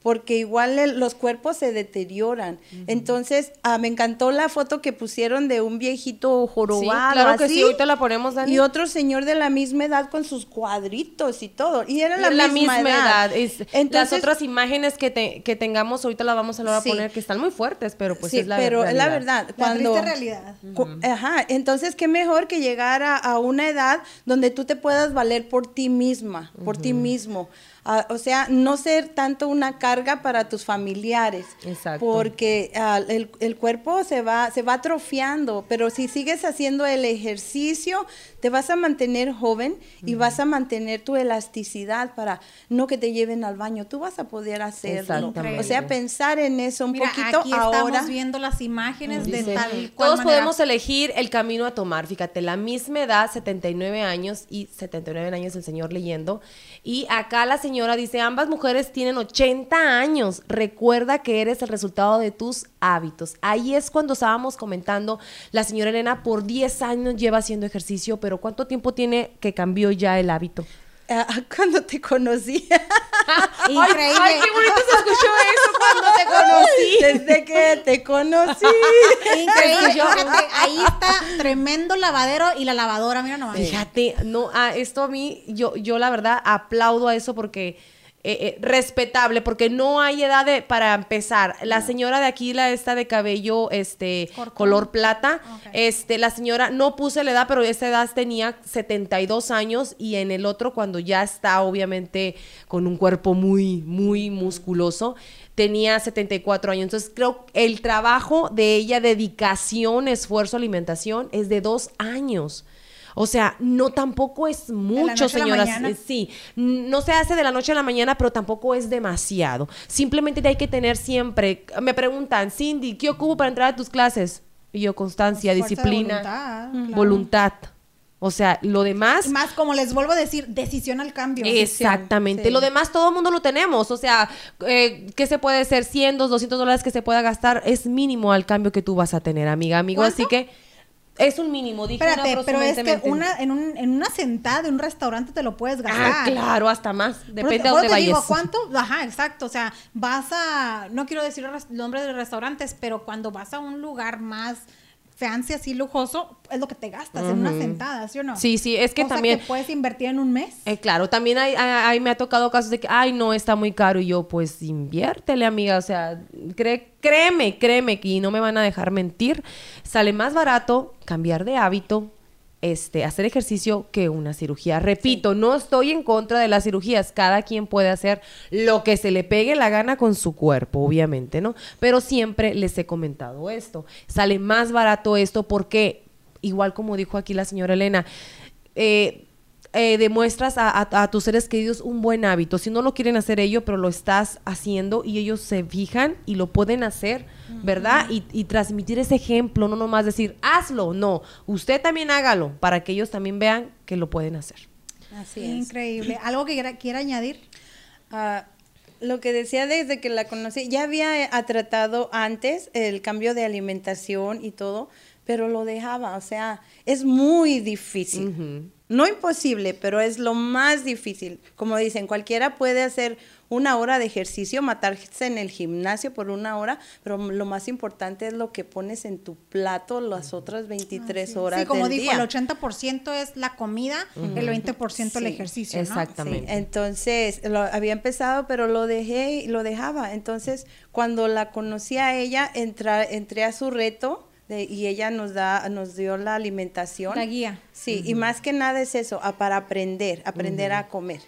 Speaker 3: Porque igual el- los cuerpos se deterioran. Entonces, ah, me encantó la foto que pusieron de un viejito
Speaker 2: Sí,
Speaker 3: jorobado.
Speaker 2: claro que sí, ahorita la ponemos, Dani.
Speaker 3: Y otro señor de la misma edad con sus cuadritos y todo. Y era la,
Speaker 2: la
Speaker 3: misma,
Speaker 2: misma edad. Es- las otras imágenes que, te- que tengamos ahorita las vamos a
Speaker 3: Sí.
Speaker 2: poner que están muy fuertes, pero pues
Speaker 3: sí,
Speaker 2: es la
Speaker 3: pero es la verdad.
Speaker 1: La
Speaker 3: Cuando,
Speaker 1: triste realidad.
Speaker 3: Cu- Ajá, entonces qué mejor que llegar a, a una edad donde tú te puedas valer por ti misma, por ti mismo. Ah, o sea, no ser tanto una carga para tus familiares.
Speaker 2: Exacto.
Speaker 3: Porque ah, el, el cuerpo se va, se va atrofiando, pero si sigues haciendo el ejercicio, te vas a mantener joven y vas a mantener tu elasticidad para no que te lleven al baño. Tú vas a poder hacerlo. O sea, pensar en eso un
Speaker 1: Mira,
Speaker 3: poquito
Speaker 1: aquí
Speaker 3: ahora.
Speaker 1: estamos viendo las imágenes de
Speaker 2: Dice,
Speaker 1: tal cual
Speaker 2: Todos
Speaker 1: manera.
Speaker 2: podemos elegir el camino a tomar. Fíjate, la misma edad, 79 años y 79 años el señor leyendo. Y acá la señora dice, ambas mujeres tienen 80 años. Recuerda que eres el resultado de tus hábitos. Ahí es cuando estábamos comentando, la señora Elena por 10 años lleva haciendo ejercicio, pero ¿cuánto tiempo tiene que cambió ya el hábito?
Speaker 3: Ah, cuando te conocí.
Speaker 1: Increíble.
Speaker 2: Ay, qué bonito se escuchó eso cuando te conocí.
Speaker 3: Desde que te conocí.
Speaker 1: Increíble. Fíjate, ahí está tremendo lavadero y la lavadora, mira nomás.
Speaker 2: Fíjate, no, a esto a mí, yo, yo la verdad aplaudo a eso porque eh, eh, respetable, porque no hay edad de, para empezar. La señora de aquí, la esta de cabello, este,
Speaker 1: Corto.
Speaker 2: color plata, este, la señora, no puse la edad, pero esa edad tenía 72 años y en el otro, cuando ya está obviamente con un cuerpo muy, muy musculoso, tenía 74 años. Entonces creo que el trabajo de ella, dedicación, esfuerzo, alimentación, es de dos años. O sea, no tampoco es mucho,
Speaker 1: noche a la
Speaker 2: señoras.
Speaker 1: mañana.
Speaker 2: Eh, Sí, no se hace de la noche a la mañana, pero tampoco es demasiado. Simplemente hay que tener siempre. Me preguntan, Cindy, ¿qué ocupo para entrar a tus clases? Y yo, constancia,
Speaker 1: Fuerza
Speaker 2: disciplina,
Speaker 1: voluntad, claro.
Speaker 2: voluntad. O sea, lo demás...
Speaker 1: Y más, como les vuelvo a decir, decisión al cambio.
Speaker 2: Exactamente.
Speaker 3: sí.
Speaker 2: Lo demás todo el mundo lo tenemos. O sea, eh, ¿qué se puede ser? 100, 200 dólares que se pueda gastar es mínimo al cambio que tú vas a tener, amiga, amigo.
Speaker 1: ¿Cuánto?
Speaker 2: Así que es un mínimo. Dije
Speaker 1: Espérate, pero es que una, en, un, en una sentada de un restaurante te lo puedes gastar.
Speaker 2: Ah, claro, hasta más.
Speaker 1: Por-
Speaker 2: Depende de dónde
Speaker 1: te digo,
Speaker 2: vayas.
Speaker 1: ¿cuánto? Ajá, exacto. O sea, vas a, no quiero decir el res- nombre de restaurantes, pero cuando vas a un lugar más fancy, así lujoso, es lo que te gastas en una sentada, ¿sí o no?
Speaker 2: Sí, sí, es que
Speaker 1: Cosa
Speaker 2: también-
Speaker 1: que puedes invertir en un mes.
Speaker 2: Eh, claro, también hay, hay- hay- me ha tocado casos de que, ay, no, está muy caro. Y yo, pues, inviértele, amiga. O sea, cree- créeme, créeme que no me van a dejar mentir. Sale más barato cambiar de hábito, este, hacer ejercicio que una cirugía. Repito, no estoy en contra de las cirugías. Cada quien puede hacer lo que se le pegue la gana con su cuerpo, obviamente, ¿no? Pero siempre les he comentado esto. Sale más barato esto porque, igual como dijo aquí la señora Elena, eh, eh, demuestras a, a- a tus seres queridos un buen hábito. Si no lo quieren hacer ellos, pero lo estás haciendo y ellos se fijan y lo pueden hacer, ¿verdad? Y, y transmitir ese ejemplo, no nomás decir, hazlo, no, usted también hágalo, para que ellos también vean que lo pueden hacer.
Speaker 3: Así es.
Speaker 1: Increíble. ¿Algo que quiera, quiera añadir?
Speaker 3: Ah, lo que decía desde que la conocí, ya había eh, tratado antes el cambio de alimentación y todo, pero lo dejaba, o sea, es muy difícil. No imposible, pero es lo más difícil. Como dicen, cualquiera puede hacer una hora de ejercicio, matarse en el gimnasio por una hora, pero lo más importante es lo que pones en tu plato las otras 23 horas
Speaker 1: Sí, como
Speaker 3: del
Speaker 1: dijo,
Speaker 3: día.
Speaker 1: el 80% es la comida, el 20% el
Speaker 3: Sí,
Speaker 1: ejercicio, ¿no?
Speaker 2: exactamente.
Speaker 3: Sí, entonces lo había empezado, pero lo dejé y lo dejaba. Entonces, cuando la conocí a ella, entra- entré a su reto de- y ella nos da, nos dio la alimentación.
Speaker 1: La guía.
Speaker 3: Sí, y más que nada es eso, a- para aprender, aprender a comer.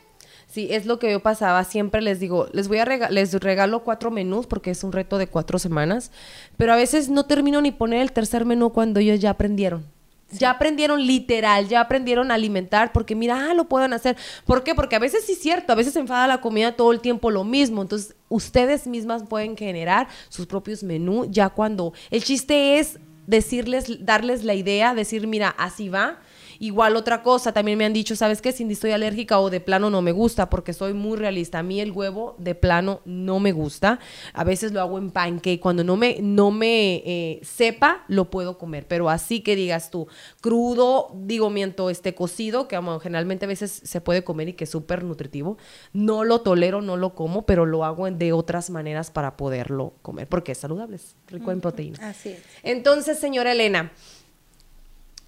Speaker 2: Sí, es lo que yo pasaba. Siempre les digo, les voy a rega- les regalo cuatro menús porque es un reto de cuatro semanas, pero a veces no termino ni poner el tercer menú cuando ellos ya aprendieron. Ya aprendieron literal, ya aprendieron a alimentar porque mira, ah, lo pueden hacer. ¿Por qué? Porque a veces sí es cierto, a veces se enfada la comida todo el tiempo lo mismo. Entonces, ustedes mismas pueden generar sus propios menús ya cuando el chiste es decirles, darles la idea, decir, mira, así va. Igual otra cosa, también me han dicho, ¿sabes qué? Cindy, estoy alérgica o de plano no me gusta, porque soy muy realista. A mí el huevo de plano no me gusta. A veces lo hago en pancake. Cuando no me, no me eh, sepa, lo puedo comer. Pero así que digas tú, crudo, digo, miento, este cocido, que generalmente a veces se puede comer y que es súper nutritivo. No lo tolero, no lo como, pero lo hago de otras maneras para poderlo comer, porque es saludable, es rico en proteína.
Speaker 3: Así es.
Speaker 2: Entonces, señora Elena,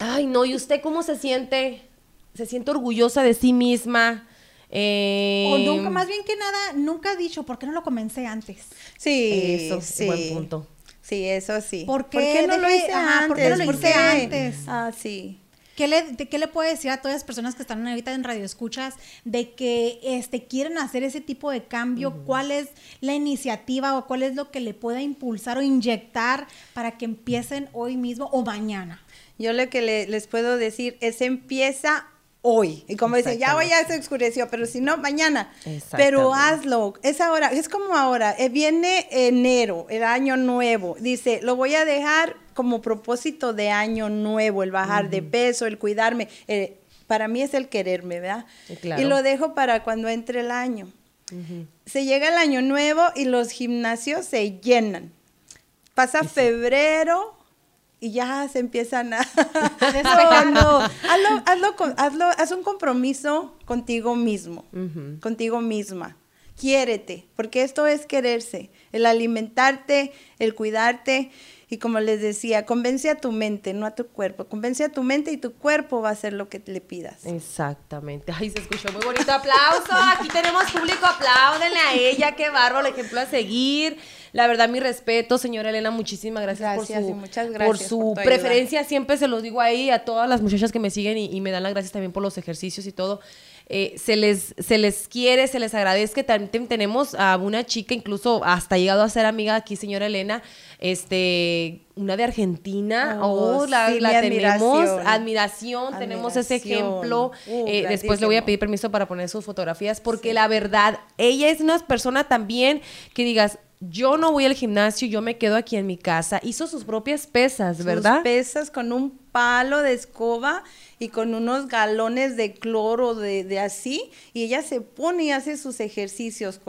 Speaker 2: ay, no, ¿y usted cómo se siente? ¿Se siente orgullosa de sí misma? Eh,
Speaker 1: O nunca, más bien que nada, nunca ha dicho, ¿por qué no lo comencé antes?
Speaker 3: Sí,
Speaker 2: Eso,
Speaker 3: sí.
Speaker 2: buen punto.
Speaker 3: Sí, eso sí.
Speaker 1: ¿Por qué
Speaker 3: no lo hice
Speaker 1: ajá,
Speaker 3: antes?
Speaker 1: por qué no lo
Speaker 3: ¿Por
Speaker 1: hice antes?
Speaker 3: Ah, sí.
Speaker 1: ¿Qué le, de- ¿Qué le puede decir a todas las personas que están ahorita en Radio Escuchas de que este, quieren hacer ese tipo de cambio? ¿Cuál es la iniciativa o cuál es lo que le pueda impulsar o inyectar para que empiecen hoy mismo o mañana?
Speaker 3: Yo lo que le- les puedo decir es empieza hoy. Y como dicen, ya hoy ya se oscureció, pero si no, mañana. Pero hazlo. Es ahora, es como ahora. eh, viene enero, el año nuevo. Dice, lo voy a dejar como propósito de año nuevo, el bajar de peso, el cuidarme. eh, para mí es el quererme, ¿verdad?
Speaker 2: Claro.
Speaker 3: Y lo dejo para cuando entre el año. Se llega el año nuevo y los gimnasios se llenan. Pasa febrero y ya se empiezan a... no, no. Hazlo, hazlo hazlo, haz un compromiso contigo mismo, contigo misma. Quiérete, porque esto es quererse, el alimentarte, el cuidarte. Y como les decía, convence a tu mente, no a tu cuerpo. Convence a tu mente y tu cuerpo va a hacer lo que le pidas.
Speaker 2: Exactamente. Ay, se escuchó muy bonito. Aplauso. Aquí tenemos público. Apláudenle a ella. Qué bárbaro. Ejemplo a seguir. La verdad, mi respeto, señora Elena. Muchísimas gracias,
Speaker 3: Gracias,
Speaker 2: por su,
Speaker 3: muchas
Speaker 2: por su
Speaker 3: por
Speaker 2: preferencia. Siempre se los digo ahí a todas las muchachas que me siguen y, y me dan las gracias también por los ejercicios y todo. Eh, se, les, se les quiere, se les agradece. También tenemos a una chica, incluso hasta ha llegado a ser amiga aquí, señora Elena, este, una de Argentina.
Speaker 3: Oh,
Speaker 2: Oh, la,
Speaker 3: sí,
Speaker 2: la tenemos.
Speaker 3: admiración.
Speaker 2: Admiración, tenemos ese ejemplo.
Speaker 3: Uh,
Speaker 2: Eh, después le voy a pedir permiso para poner sus fotografías, porque la verdad, ella es una persona también que digas, yo no voy al gimnasio, yo me quedo aquí en mi casa. Hizo sus propias pesas, ¿verdad?
Speaker 3: Sus pesas con un palo de escoba y con unos galones de cloro de, de así. Y ella se pone y hace sus ejercicios.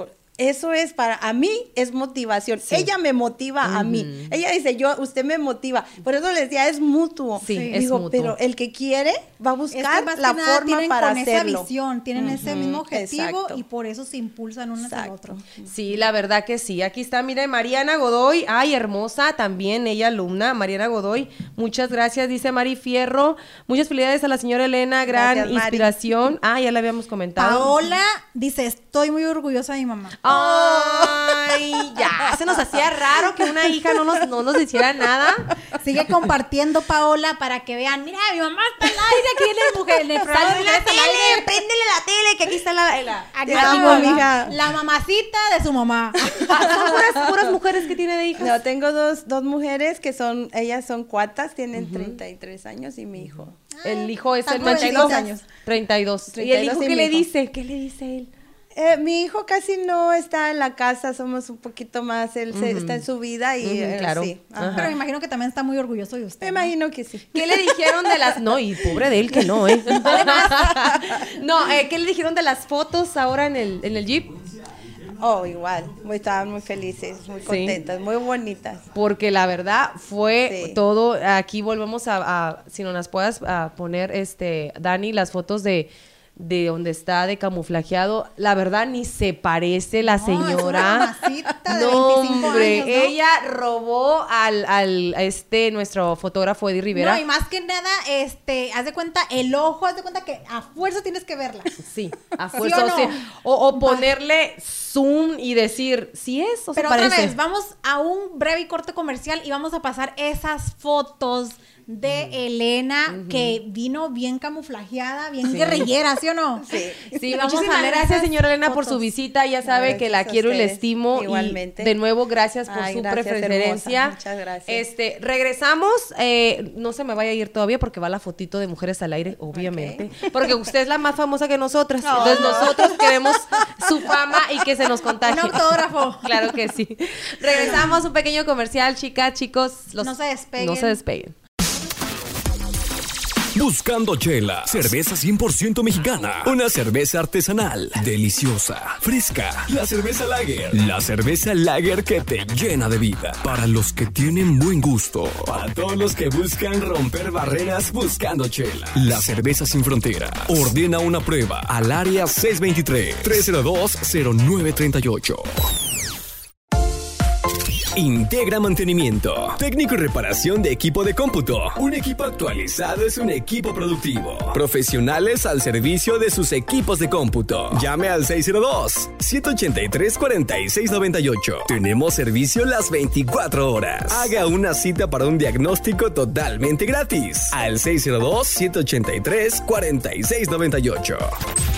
Speaker 3: Eso es para, a mí es motivación. Ella me motiva a mí. Ella dice, yo, usted me motiva. Por eso les decía, es mutuo.
Speaker 2: Sí, es
Speaker 3: Digo,
Speaker 2: mutuo.
Speaker 3: pero el que quiere va a buscar
Speaker 1: que
Speaker 3: la
Speaker 1: nada
Speaker 3: forma
Speaker 1: tienen
Speaker 3: para
Speaker 1: con
Speaker 3: hacerlo.
Speaker 1: esa visión, tienen ese mismo objetivo
Speaker 3: exacto.
Speaker 1: y por eso se impulsan uno hacia el
Speaker 3: Exacto.
Speaker 1: otro.
Speaker 2: Sí, la verdad que sí. Aquí está, mire, Mariana Godoy. Ay, hermosa, también ella alumna. Mariana Godoy, muchas gracias, dice Mari Fierro. Muchas felicidades a la señora Elena, gran
Speaker 3: Gracias, Mari.
Speaker 2: inspiración. Ah, ya la habíamos comentado.
Speaker 1: Paola dice, estoy muy orgullosa de mi mamá.
Speaker 2: Ay, ya, se nos hacía raro que una hija no nos, no nos hiciera nada.
Speaker 1: Sigue compartiendo, Paola, para que vean, mira, mi mamá está al aire aquí en el, mujer, en el programa
Speaker 2: Sale
Speaker 1: de
Speaker 2: la tele,
Speaker 1: Aire.
Speaker 2: préndele la tele, que aquí está la... la-
Speaker 1: Aquí
Speaker 3: amo, mija.
Speaker 1: La mamacita de su mamá.
Speaker 2: Ah, son puras, puras mujeres que tiene de hijas.
Speaker 3: No, tengo dos, dos mujeres que son, ellas son cuatas, tienen 33 años y mi hijo.
Speaker 2: El hijo es el más chico.
Speaker 1: jovencitas.
Speaker 3: años.
Speaker 2: 32. ¿Y el
Speaker 3: 32
Speaker 2: hijo
Speaker 3: y
Speaker 2: qué le
Speaker 3: hijo.
Speaker 2: dice? ¿Qué le dice él?
Speaker 3: Eh, mi hijo casi no está en la casa, somos un poquito más, él se- está en su vida y eh,
Speaker 2: claro.
Speaker 3: sí.
Speaker 1: Pero me imagino que también está muy orgulloso de usted.
Speaker 3: Me
Speaker 1: ¿no?
Speaker 3: imagino que sí.
Speaker 2: ¿Qué le dijeron de las.? No, y pobre de él que no, ¿eh? no, eh, ¿qué le dijeron de las fotos ahora en el, en el Jeep?
Speaker 3: Oh, igual, muy, estaban muy felices, muy contentas, muy bonitas.
Speaker 2: Porque la verdad fue
Speaker 3: Sí.
Speaker 2: todo. Aquí volvemos a, a- si no las puedas a poner, este, Dani, las fotos de de donde está de camuflajeado, la verdad ni se parece la
Speaker 1: No, es una
Speaker 2: señora.
Speaker 1: de
Speaker 2: no,
Speaker 1: 25
Speaker 2: hombre,
Speaker 1: años, ¿no?
Speaker 2: ella robó al, al a este nuestro fotógrafo Eddie Rivera.
Speaker 1: No, y más que nada, este, haz de cuenta, el ojo, haz de cuenta que a fuerza tienes que verla.
Speaker 2: Sí, a
Speaker 1: ¿Sí
Speaker 2: fuerza.
Speaker 1: o
Speaker 2: o,
Speaker 1: no?
Speaker 2: o- o ponerle zoom y decir, si es o se
Speaker 1: Pero otra
Speaker 2: parece.
Speaker 1: vez, vamos a un breve y corto comercial y vamos a pasar esas fotos de Elena que vino bien camuflajeada, bien guerrillera, ¿sí o no?
Speaker 3: Sí.
Speaker 2: Sí, vamos
Speaker 1: Muchísimas
Speaker 2: a gracias,
Speaker 1: gracias,
Speaker 2: señora Elena, por su visita. Ya sabe
Speaker 3: Gracias
Speaker 2: que la quiero y la estimo.
Speaker 3: Igualmente.
Speaker 2: Y de nuevo, gracias por
Speaker 3: Ay,
Speaker 2: su
Speaker 3: gracias,
Speaker 2: preferencia.
Speaker 3: hermosa. Muchas gracias.
Speaker 2: Este, regresamos. eh, no se me vaya a ir todavía porque va la fotito de Mujeres al Aire, obviamente. Porque usted es la más famosa que nosotras. Entonces nosotros queremos su fama y que se nos contagie.
Speaker 1: Un autógrafo.
Speaker 2: Claro que sí. Regresamos, un pequeño comercial, chicas, chicos. los-
Speaker 1: No se despeguen.
Speaker 2: No se despeguen.
Speaker 5: Buscando Chela, cerveza 100% mexicana, una cerveza artesanal, deliciosa, fresca, la cerveza Lager, la cerveza Lager que te llena de vida, para los que tienen buen gusto, para todos los que buscan romper barreras buscando Chela, la cerveza sin frontera. Ordena una prueba al área 623-302-0938. Integra Mantenimiento. Técnico y reparación de equipo de cómputo. Un equipo actualizado es un equipo productivo. Profesionales al servicio de sus equipos de cómputo. Llame al 602-183-4698. Tenemos servicio las 24 horas. Haga una cita para un diagnóstico totalmente gratis. Al 602-183-4698.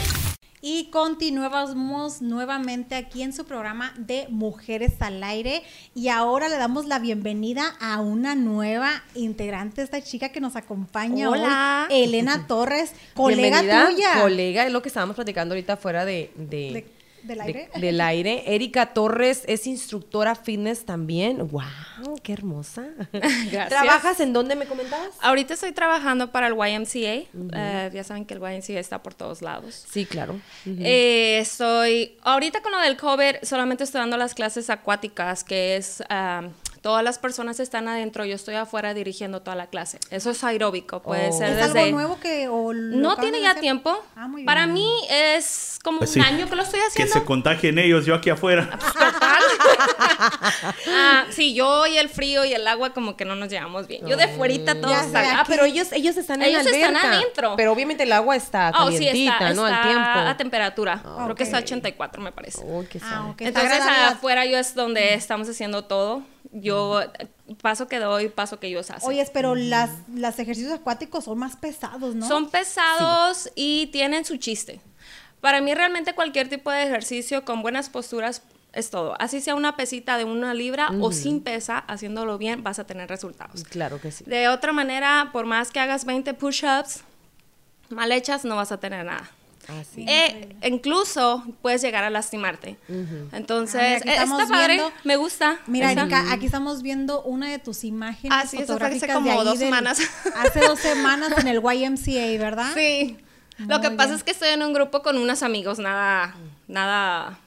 Speaker 1: Y continuamos nuevamente aquí en su programa de Mujeres al Aire. Y ahora le damos la bienvenida a una nueva integrante, esta chica que nos acompaña
Speaker 2: Hola.
Speaker 1: hoy, Elena Torres, colega
Speaker 2: Bienvenida,
Speaker 1: tuya.
Speaker 2: Colega, es lo que estábamos platicando ahorita fuera de, de-
Speaker 1: De- del
Speaker 2: de-
Speaker 1: aire.
Speaker 2: del aire. Erika Torres es instructora fitness también. ¡Wow! ¡Qué hermosa!
Speaker 7: Gracias.
Speaker 2: ¿Trabajas en dónde me comentabas?
Speaker 7: Ahorita estoy trabajando para el YMCA. Eh, ya saben que el YMCA está por todos lados.
Speaker 2: Sí, claro.
Speaker 7: Eh, estoy, ahorita con lo del COVID, solamente estoy dando las clases acuáticas, que es, ah, todas las personas están adentro, yo estoy afuera dirigiendo toda la clase. Eso es aeróbico, puede
Speaker 2: Oh.
Speaker 7: ser
Speaker 1: ¿Es
Speaker 7: desde...
Speaker 1: algo nuevo que o
Speaker 7: No tiene ya
Speaker 1: hacer?
Speaker 7: tiempo.
Speaker 1: Ah, muy bien.
Speaker 7: Para mí es como
Speaker 6: Pues
Speaker 7: un
Speaker 6: sí.
Speaker 7: año que lo estoy
Speaker 6: Que
Speaker 7: haciendo.
Speaker 6: se contagien ellos, yo aquí afuera.
Speaker 7: Ah, sí, yo y el frío y el agua como que no nos llevamos bien. Yo de fuerita todo
Speaker 1: Ya
Speaker 7: está-
Speaker 1: sé,
Speaker 2: Ah, pero ellos, ellos están en
Speaker 7: Ellos
Speaker 2: la
Speaker 7: están
Speaker 2: alberca.
Speaker 7: adentro.
Speaker 2: Pero obviamente el agua está
Speaker 7: Oh, sí,
Speaker 2: calientita,
Speaker 7: está,
Speaker 2: ¿no?
Speaker 7: está
Speaker 2: Al tiempo.
Speaker 7: a temperatura. Creo que está a
Speaker 1: Ok.
Speaker 7: 84, me parece.
Speaker 2: Oh, qué
Speaker 1: Ah,
Speaker 7: Entonces afuera yo es donde estamos haciendo todo. Yo eh, paso que doy, paso que ellos hacen.
Speaker 1: Oye, pero las, los ejercicios acuáticos son más pesados, ¿no?
Speaker 7: Son pesados y tienen su chiste. Para mí realmente cualquier tipo de ejercicio con buenas posturas es todo. Así sea una pesita de una libra o sin pesa, haciéndolo bien vas a tener resultados.
Speaker 2: Claro que sí.
Speaker 7: De otra manera, por más que hagas 20 push-ups mal hechas, no vas a tener nada.
Speaker 2: Así.
Speaker 7: Eh, incluso puedes llegar a lastimarte. Entonces,
Speaker 1: Ah,
Speaker 7: eh, está padre,
Speaker 1: viendo-
Speaker 7: me gusta.
Speaker 1: Mira, Erika, aquí estamos viendo una de tus imágenes
Speaker 7: Ah, sí, fue hace
Speaker 1: fotográficas
Speaker 7: como
Speaker 1: de ahí
Speaker 7: dos
Speaker 1: del-
Speaker 7: semanas.
Speaker 1: Hace dos semanas en el YMCA, ¿verdad?
Speaker 7: Sí. Lo que pasa es que estoy en un grupo con unos amigos, nada, nada,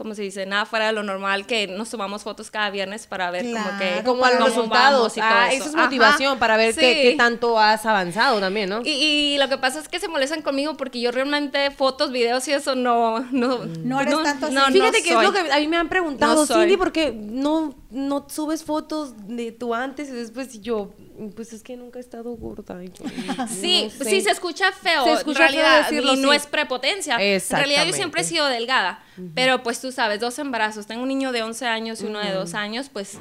Speaker 7: ¿cómo se dice? Nada fuera de lo normal, que nos tomamos fotos cada viernes para ver como que...
Speaker 1: Claro,
Speaker 2: Como los resultados.
Speaker 7: y todo
Speaker 2: Ah,
Speaker 7: eso.
Speaker 2: eso es
Speaker 7: Ajá.
Speaker 2: motivación para ver qué,
Speaker 7: Sí.
Speaker 2: qué tanto has avanzado también, ¿no?
Speaker 7: Y, y lo que pasa es que se molestan conmigo porque yo realmente fotos, videos y eso no... No,
Speaker 1: No eres tanto así.
Speaker 7: no, no
Speaker 2: Fíjate que
Speaker 7: soy.
Speaker 2: es lo que a mí me han preguntado. Cindy, porque no, no subes fotos de tu antes y después y yo, pues es que nunca he estado gorda. yo,
Speaker 7: Sí,
Speaker 2: no sé.
Speaker 7: sí, se escucha feo.
Speaker 2: Se escucha
Speaker 7: en realidad,
Speaker 2: feo decirlo,
Speaker 7: y no
Speaker 2: sí.
Speaker 7: es prepotencia. En realidad yo siempre he sido delgada. Pero pues tú sabes, dos embarazos. Tengo un niño de 11 años y uno de 2 años, pues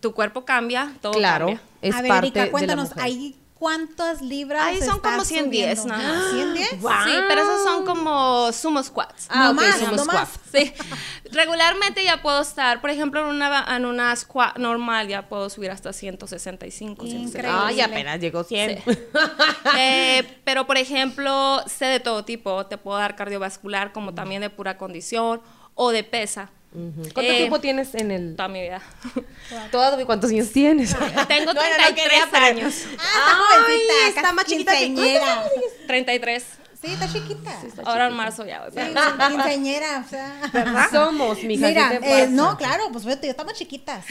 Speaker 7: tu cuerpo cambia, todo
Speaker 2: Claro,
Speaker 7: cambia.
Speaker 2: es
Speaker 1: a ver,
Speaker 2: parte
Speaker 1: Erika,
Speaker 2: de
Speaker 1: cuéntanos,
Speaker 2: la mujer.
Speaker 1: ¿ahí cuántas libras
Speaker 7: Ahí son como
Speaker 1: estás
Speaker 7: 110
Speaker 1: subiendo?
Speaker 7: nada más.
Speaker 1: ¿110?
Speaker 7: Sí, pero esos son como sumo squats.
Speaker 2: Ah,
Speaker 1: No
Speaker 2: ok,
Speaker 1: más, no más.
Speaker 7: Sí, regularmente ya puedo estar, por ejemplo, en una, en una squat normal ya puedo subir hasta 165,
Speaker 1: Increíble.
Speaker 7: 170.
Speaker 2: Ay, apenas llegó 100.
Speaker 7: Sí. Eh, pero, por ejemplo, sé de todo tipo. Te puedo dar cardiovascular como también de pura condición o de pesa.
Speaker 2: ¿Cuánto
Speaker 7: Eh,
Speaker 2: tiempo tienes en el...?
Speaker 7: Toda mi vida.
Speaker 2: Todo, ¿Cuántos años tienes?
Speaker 7: Tengo
Speaker 2: No, no, no
Speaker 7: 33 años.
Speaker 1: Ah, está jovencita,
Speaker 2: Ay, está
Speaker 1: casi
Speaker 2: más chiquita que-
Speaker 1: quinceañera.
Speaker 7: 33.
Speaker 1: Sí, está chiquita.
Speaker 7: Ahora en marzo ya. voy.
Speaker 1: Sí, quinceañera, o sea.
Speaker 2: Somos, mija.
Speaker 1: Mira,
Speaker 2: ¿qué te
Speaker 1: eh, no, claro, pues fíjate, estamos chiquitas.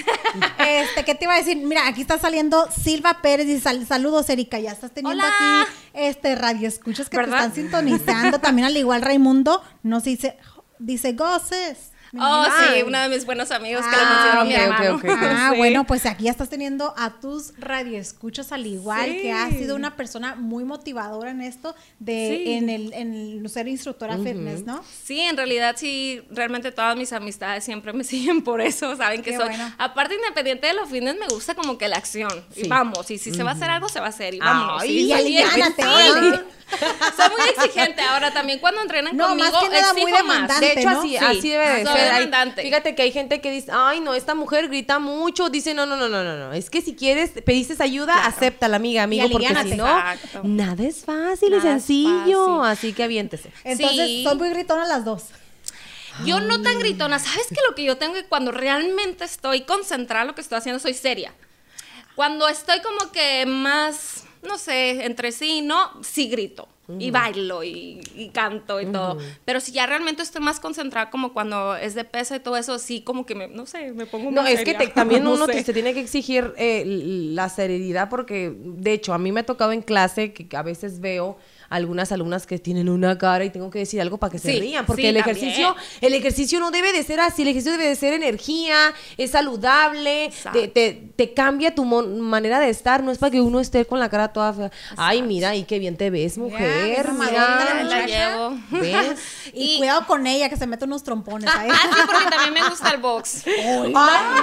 Speaker 1: Este, ¿qué te iba a decir? Mira, aquí está saliendo Silva Pérez y sal- saludos, Erika. Ya estás teniendo
Speaker 7: Hola.
Speaker 1: aquí este radio escuchas que
Speaker 7: ¿Verdad?
Speaker 1: te están sintonizando. También al igual Raimundo nos dice, dice goces.
Speaker 7: Oh, sí, uno de mis buenos amigos que
Speaker 1: Ah,
Speaker 7: lo considero mi
Speaker 2: ok, ok,
Speaker 7: hermano.
Speaker 2: ok.
Speaker 1: Ah,
Speaker 7: Sí.
Speaker 1: bueno, pues aquí ya estás teniendo a tus radioescuchas al igual
Speaker 7: Sí.
Speaker 1: que has sido una persona muy motivadora en esto de
Speaker 7: Sí.
Speaker 1: en el en el ser instructora fitness, ¿no?
Speaker 7: Sí, en realidad sí, realmente todas mis amistades siempre me siguen por eso, saben que
Speaker 1: Qué
Speaker 7: soy.
Speaker 1: bueno.
Speaker 7: Aparte, independiente de los fitness, me gusta como que la acción.
Speaker 2: Sí.
Speaker 7: Y vamos, y si se va a hacer algo, se va a hacer. Y vámonos.
Speaker 1: y
Speaker 7: soy bien-
Speaker 1: aliviánate.
Speaker 7: Soy muy exigente. Ahora también cuando entrenan
Speaker 1: No,
Speaker 7: conmigo,
Speaker 1: más que nada
Speaker 7: exijo
Speaker 1: muy
Speaker 7: más.
Speaker 1: demandante.
Speaker 2: De hecho,
Speaker 1: ¿no?
Speaker 2: así,
Speaker 7: Sí.
Speaker 2: así debe de ser.
Speaker 7: Demandante.
Speaker 2: fíjate que hay gente que dice, ay, no, esta mujer grita mucho. Dice, no, no, no, no, no, no. Es que si quieres, pediste ayuda, acéptala, amiga, amigo, porque si no,
Speaker 7: Exacto.
Speaker 2: nada es fácil y
Speaker 7: Nada es
Speaker 2: sencillo.
Speaker 7: fácil.
Speaker 2: Así que aviéntese.
Speaker 1: Entonces,
Speaker 7: Sí.
Speaker 1: son muy gritonas las dos.
Speaker 7: Yo no tan gritona. ¿Sabes que lo que yo tengo es cuando realmente estoy concentrada en lo que estoy haciendo, soy seria? Cuando estoy como que más, no sé, entre sí, no, sí grito. Y bailo y, y canto y todo. Pero si ya realmente estoy más concentrada, como cuando es de peso y todo eso, sí, como que me, no sé, me pongo
Speaker 2: No,
Speaker 7: muy
Speaker 2: es que te- también
Speaker 7: No
Speaker 2: uno
Speaker 7: sé.
Speaker 2: te- se tiene que exigir eh, la serenidad porque, de hecho, a mí me ha tocado en clase que a veces veo algunas alumnas que tienen una cara y tengo que decir algo para que se rían, porque
Speaker 7: sí,
Speaker 2: el
Speaker 7: también.
Speaker 2: ejercicio, el ejercicio no debe de ser así, el ejercicio debe de ser energía, es saludable, te, te- te cambia tu mon- manera de estar, no es para que uno esté con la cara toda fea. Ay, mira, y qué bien te ves, mujer.
Speaker 1: Y,
Speaker 7: Y-
Speaker 1: cuidado con ella, que se mete unos trompones.
Speaker 7: Ah, sí, porque también me gusta el box.
Speaker 2: Ay,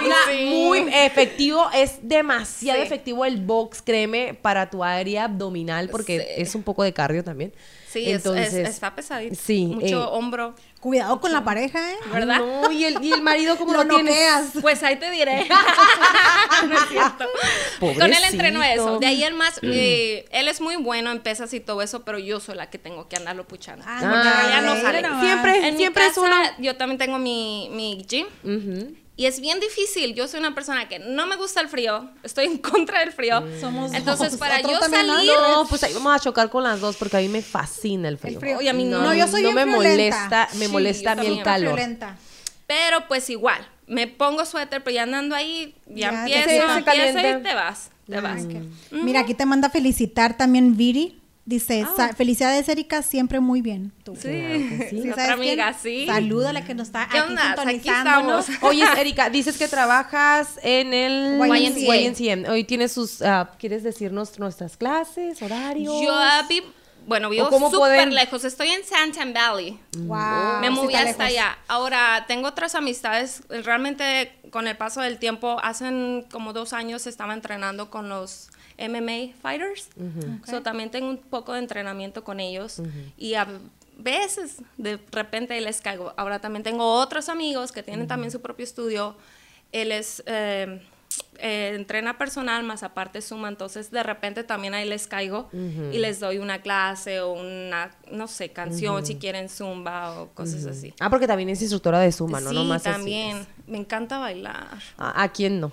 Speaker 2: mira, muy efectivo, es demasiado
Speaker 7: Sí.
Speaker 2: efectivo el box, créeme, para tu área abdominal, porque
Speaker 7: Sí.
Speaker 2: es un poco de cardio también.
Speaker 7: Sí, es-
Speaker 2: Entonces,
Speaker 7: es- está pesadito.
Speaker 2: sí,
Speaker 7: Mucho
Speaker 2: eh,
Speaker 7: hombro,
Speaker 1: Cuidado con la pareja, ¿eh?
Speaker 7: ¿verdad?
Speaker 2: No, y el, y el marido como
Speaker 1: Lo
Speaker 2: lo, tienes.
Speaker 7: Pues ahí te diré. no es cierto. Con él entreno eso. De ahí el más, eh, él es muy bueno en pesas y todo eso, pero yo soy la que tengo que andarlo puchando.
Speaker 1: Ah,
Speaker 7: porque no
Speaker 1: mira
Speaker 7: sale.
Speaker 2: Siempre,
Speaker 7: En mi
Speaker 2: siempre es uno.
Speaker 7: Yo también tengo mi, mi gym.
Speaker 2: Ujú.
Speaker 7: Y es bien difícil. Yo soy una persona que no me gusta el frío. Estoy en contra del frío.
Speaker 1: Somos
Speaker 7: Entonces,
Speaker 1: dos.
Speaker 7: para yo salir.
Speaker 2: No, pues ahí vamos a chocar con las dos porque a mí me fascina el frío.
Speaker 1: El frío.
Speaker 7: Oye, a mí no.
Speaker 1: No, yo soy
Speaker 2: no
Speaker 1: bien
Speaker 2: me molesta, me
Speaker 7: Sí,
Speaker 2: molesta a mí el calor.
Speaker 7: Pero pues igual, me pongo suéter, pero ya andando ahí, ya,
Speaker 1: Ya,
Speaker 7: empiezo, empiezo
Speaker 2: calienta.
Speaker 7: y te vas, te vas.
Speaker 1: Mira, aquí te manda felicitar también Viri. Dice, "Sa- felicidades Erika, siempre muy bien. Tú.
Speaker 7: Sí,
Speaker 1: Sí,
Speaker 7: otra amiga, sí.
Speaker 1: Saluda a la que nos está
Speaker 7: ¿Qué
Speaker 1: aquí
Speaker 7: onda? Aquí
Speaker 1: sintonizándonos.
Speaker 7: estamos.
Speaker 2: Oye, Erika, dices que trabajas en el.
Speaker 1: YMCA.
Speaker 2: Hoy tienes sus, ah, ¿quieres decirnos nuestras clases, horarios?
Speaker 7: Yo ah, bueno, vivo
Speaker 2: ¿O cómo
Speaker 7: súper
Speaker 2: pueden?
Speaker 7: lejos, estoy en Santan Valley.
Speaker 1: Wow,
Speaker 7: me
Speaker 1: sí
Speaker 7: moví
Speaker 1: está
Speaker 7: hasta
Speaker 1: lejos.
Speaker 7: allá. Ahora, tengo otras amistades, realmente con el paso del tiempo, hace como dos años estaba entrenando con los MMA fighters. So, también tengo un poco de entrenamiento con ellos. Y a veces, de repente, les caigo. Ahora también tengo otros amigos que tienen también su propio estudio. Él es... eh, eh, entrena personal, más aparte suma, entonces de repente también ahí les caigo y les doy una clase o una, no sé, canción si quieren zumba o cosas así.
Speaker 2: Ah, porque también es instructora de Zumba, ¿no?
Speaker 7: sí,
Speaker 2: Nomás así.
Speaker 7: también. Me encanta bailar.
Speaker 2: ¿A, a quién no?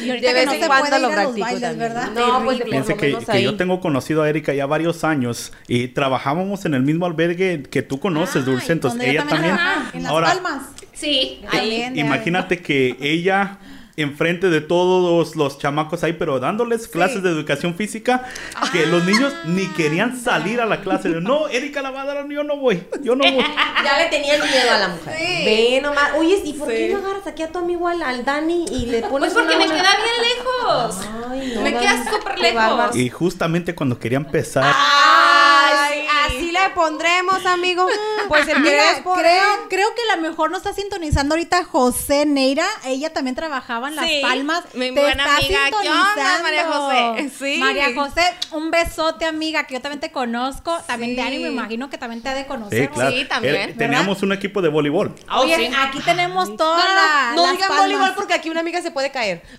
Speaker 1: Y no se puede ir a los bailes, ¿verdad?
Speaker 2: No, pues lo
Speaker 6: que, que
Speaker 2: ahí.
Speaker 6: yo tengo conocido a Erika ya varios años y trabajábamos en el mismo albergue que tú conoces,
Speaker 1: Ay,
Speaker 6: Dulce. Entonces,
Speaker 1: donde yo
Speaker 6: ella también.
Speaker 1: trabajaba, En las
Speaker 6: Ahora,
Speaker 1: palmas.
Speaker 7: Sí,
Speaker 1: También de-
Speaker 6: imagínate que ella enfrente de todos los chamacos ahí, pero dándoles clases de educación física, que los niños ni querían salir a la clase. No, Erika la va a dar, yo no voy, yo no voy.
Speaker 2: Ya le tenían miedo a la mujer. Ve nomás. Oye, ¿y por qué no agarras aquí a tu amigo al, al Dani y le pones
Speaker 7: Pues porque
Speaker 2: una
Speaker 7: me queda bien lejos.
Speaker 2: Ay, no,
Speaker 7: me queda súper lejos.
Speaker 2: bárbaro.
Speaker 6: Y justamente cuando quería empezar,
Speaker 2: Ay, así le pondremos, amigo. Pues el
Speaker 1: Mira, creo, creo que la mejor nos está sintonizando ahorita José Neira. Ella también trabajaba en Las
Speaker 7: Sí,
Speaker 1: Palmas.
Speaker 7: mi
Speaker 1: Te
Speaker 7: buena
Speaker 1: está
Speaker 7: amiga. ¿Qué onda,
Speaker 1: sintonizando.
Speaker 7: María José? Sí.
Speaker 1: María José, un besote, amiga, que yo también te conozco. También
Speaker 7: Sí.
Speaker 1: Dani, me imagino que también te ha de conocer.
Speaker 6: sí, claro.
Speaker 7: Sí, también, ¿verdad?
Speaker 6: teníamos un equipo de voleibol.
Speaker 7: Oh,
Speaker 1: Oye,
Speaker 7: sí.
Speaker 1: aquí tenemos
Speaker 2: No,
Speaker 1: toda la.
Speaker 2: no, no
Speaker 1: las
Speaker 2: digan voleibol porque aquí una amiga se puede caer.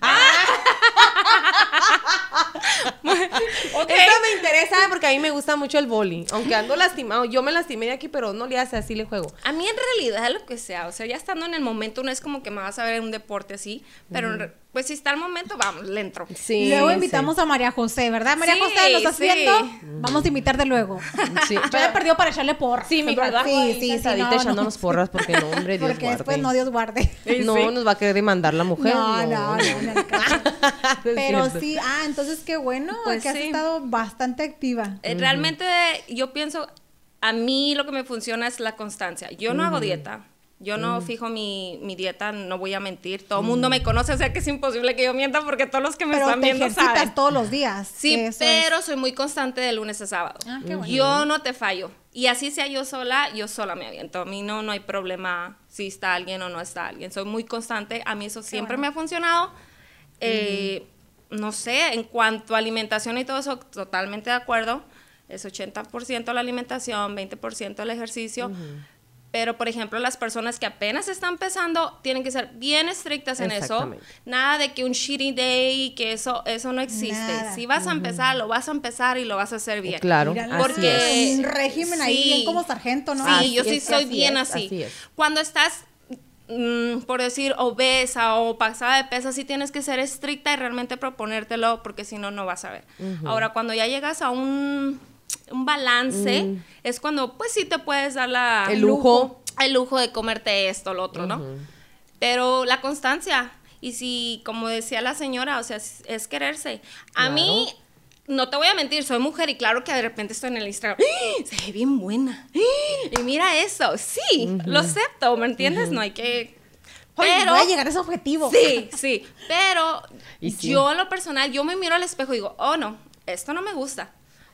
Speaker 2: Eso me interesa porque a mí me gusta mucho el boli. Aunque ando lastimado. Yo me lastimé de aquí, pero no le hace así le juego.
Speaker 7: A mí en realidad lo que sea, o sea, ya estando en el momento no es como que me vas a ver en un deporte así, pero en re- pues si está el momento, vamos, le entro.
Speaker 2: Sí.
Speaker 1: luego invitamos a María José, ¿verdad? María
Speaker 7: Sí,
Speaker 1: José, ¿lo estás
Speaker 7: sí.
Speaker 1: viendo? Vamos a invitarte luego.
Speaker 2: Sí.
Speaker 1: Yo he perdido para echarle porras.
Speaker 2: Sí, mi
Speaker 1: ¿verdad?
Speaker 2: sí,
Speaker 1: sí, sí, no, no.
Speaker 2: echándonos porras porque no, hombre, Dios
Speaker 1: Porque
Speaker 2: guarde.
Speaker 1: después no, Dios guarde.
Speaker 2: No, nos va a querer demandar la mujer.
Speaker 1: No, no, no, no, no. Pero sí, ah, entonces qué bueno
Speaker 7: Pues
Speaker 1: que has
Speaker 7: sí.
Speaker 1: estado bastante activa.
Speaker 7: Eh, Realmente yo pienso, a mí lo que me funciona es la constancia. Yo no hago dieta. Yo no fijo mi, mi dieta, no voy a mentir. Todo el mundo me conoce, o sea que es imposible que yo mienta porque todos los que me
Speaker 1: Pero
Speaker 7: están
Speaker 1: te
Speaker 7: viendo
Speaker 1: ejercitas
Speaker 7: saben.
Speaker 1: todos los días.
Speaker 7: Sí,
Speaker 1: eso es-
Speaker 7: pero soy muy constante de lunes a sábado.
Speaker 1: Ah, qué bueno.
Speaker 7: Yo no te fallo. Y así sea yo sola, yo sola me aviento. A mí no, no hay problema si está alguien o no está alguien. Soy muy constante. A mí eso siempre me ha funcionado. Eh, No sé, en cuanto a alimentación y todo eso, totalmente de acuerdo. Es 80% la alimentación, 20% el ejercicio. Pero, por ejemplo, las personas que apenas están empezando tienen que ser bien estrictas en eso. Nada de que un shitty day, que eso, eso no existe.
Speaker 1: Nada.
Speaker 7: Si vas a empezar, lo vas a empezar y lo vas a hacer bien.
Speaker 2: Claro,
Speaker 7: Porque-
Speaker 2: es.
Speaker 1: Un régimen ahí, bien como sargento, ¿no?
Speaker 7: Sí,
Speaker 2: Así
Speaker 7: yo sí
Speaker 2: es,
Speaker 7: soy
Speaker 2: así
Speaker 7: bien
Speaker 2: es,
Speaker 7: así.
Speaker 2: así es.
Speaker 7: Cuando estás, mm, por decir, obesa o pasada de peso, sí tienes que ser estricta y realmente proponértelo, porque si no, no vas a ver. Ahora, cuando ya llegas a un, un balance, es cuando, pues sí te puedes dar la,
Speaker 2: El lujo.
Speaker 7: el lujo de comerte esto, lo otro, ¿no? Pero la constancia. Y si, como decía la señora, o sea, es, es quererse. A mí, no te voy a mentir, soy mujer y claro que de repente estoy en el Instagram. ¡Ah! Se ve bien buena. ¡Ah! Y mira eso. Sí, lo acepto, ¿me entiendes? No hay que. Pero.
Speaker 1: voy a llegar a ese objetivo.
Speaker 7: Sí, sí. Pero
Speaker 2: sí.
Speaker 7: yo, lo personal, yo me miro al espejo y digo, oh no, esto no me gusta.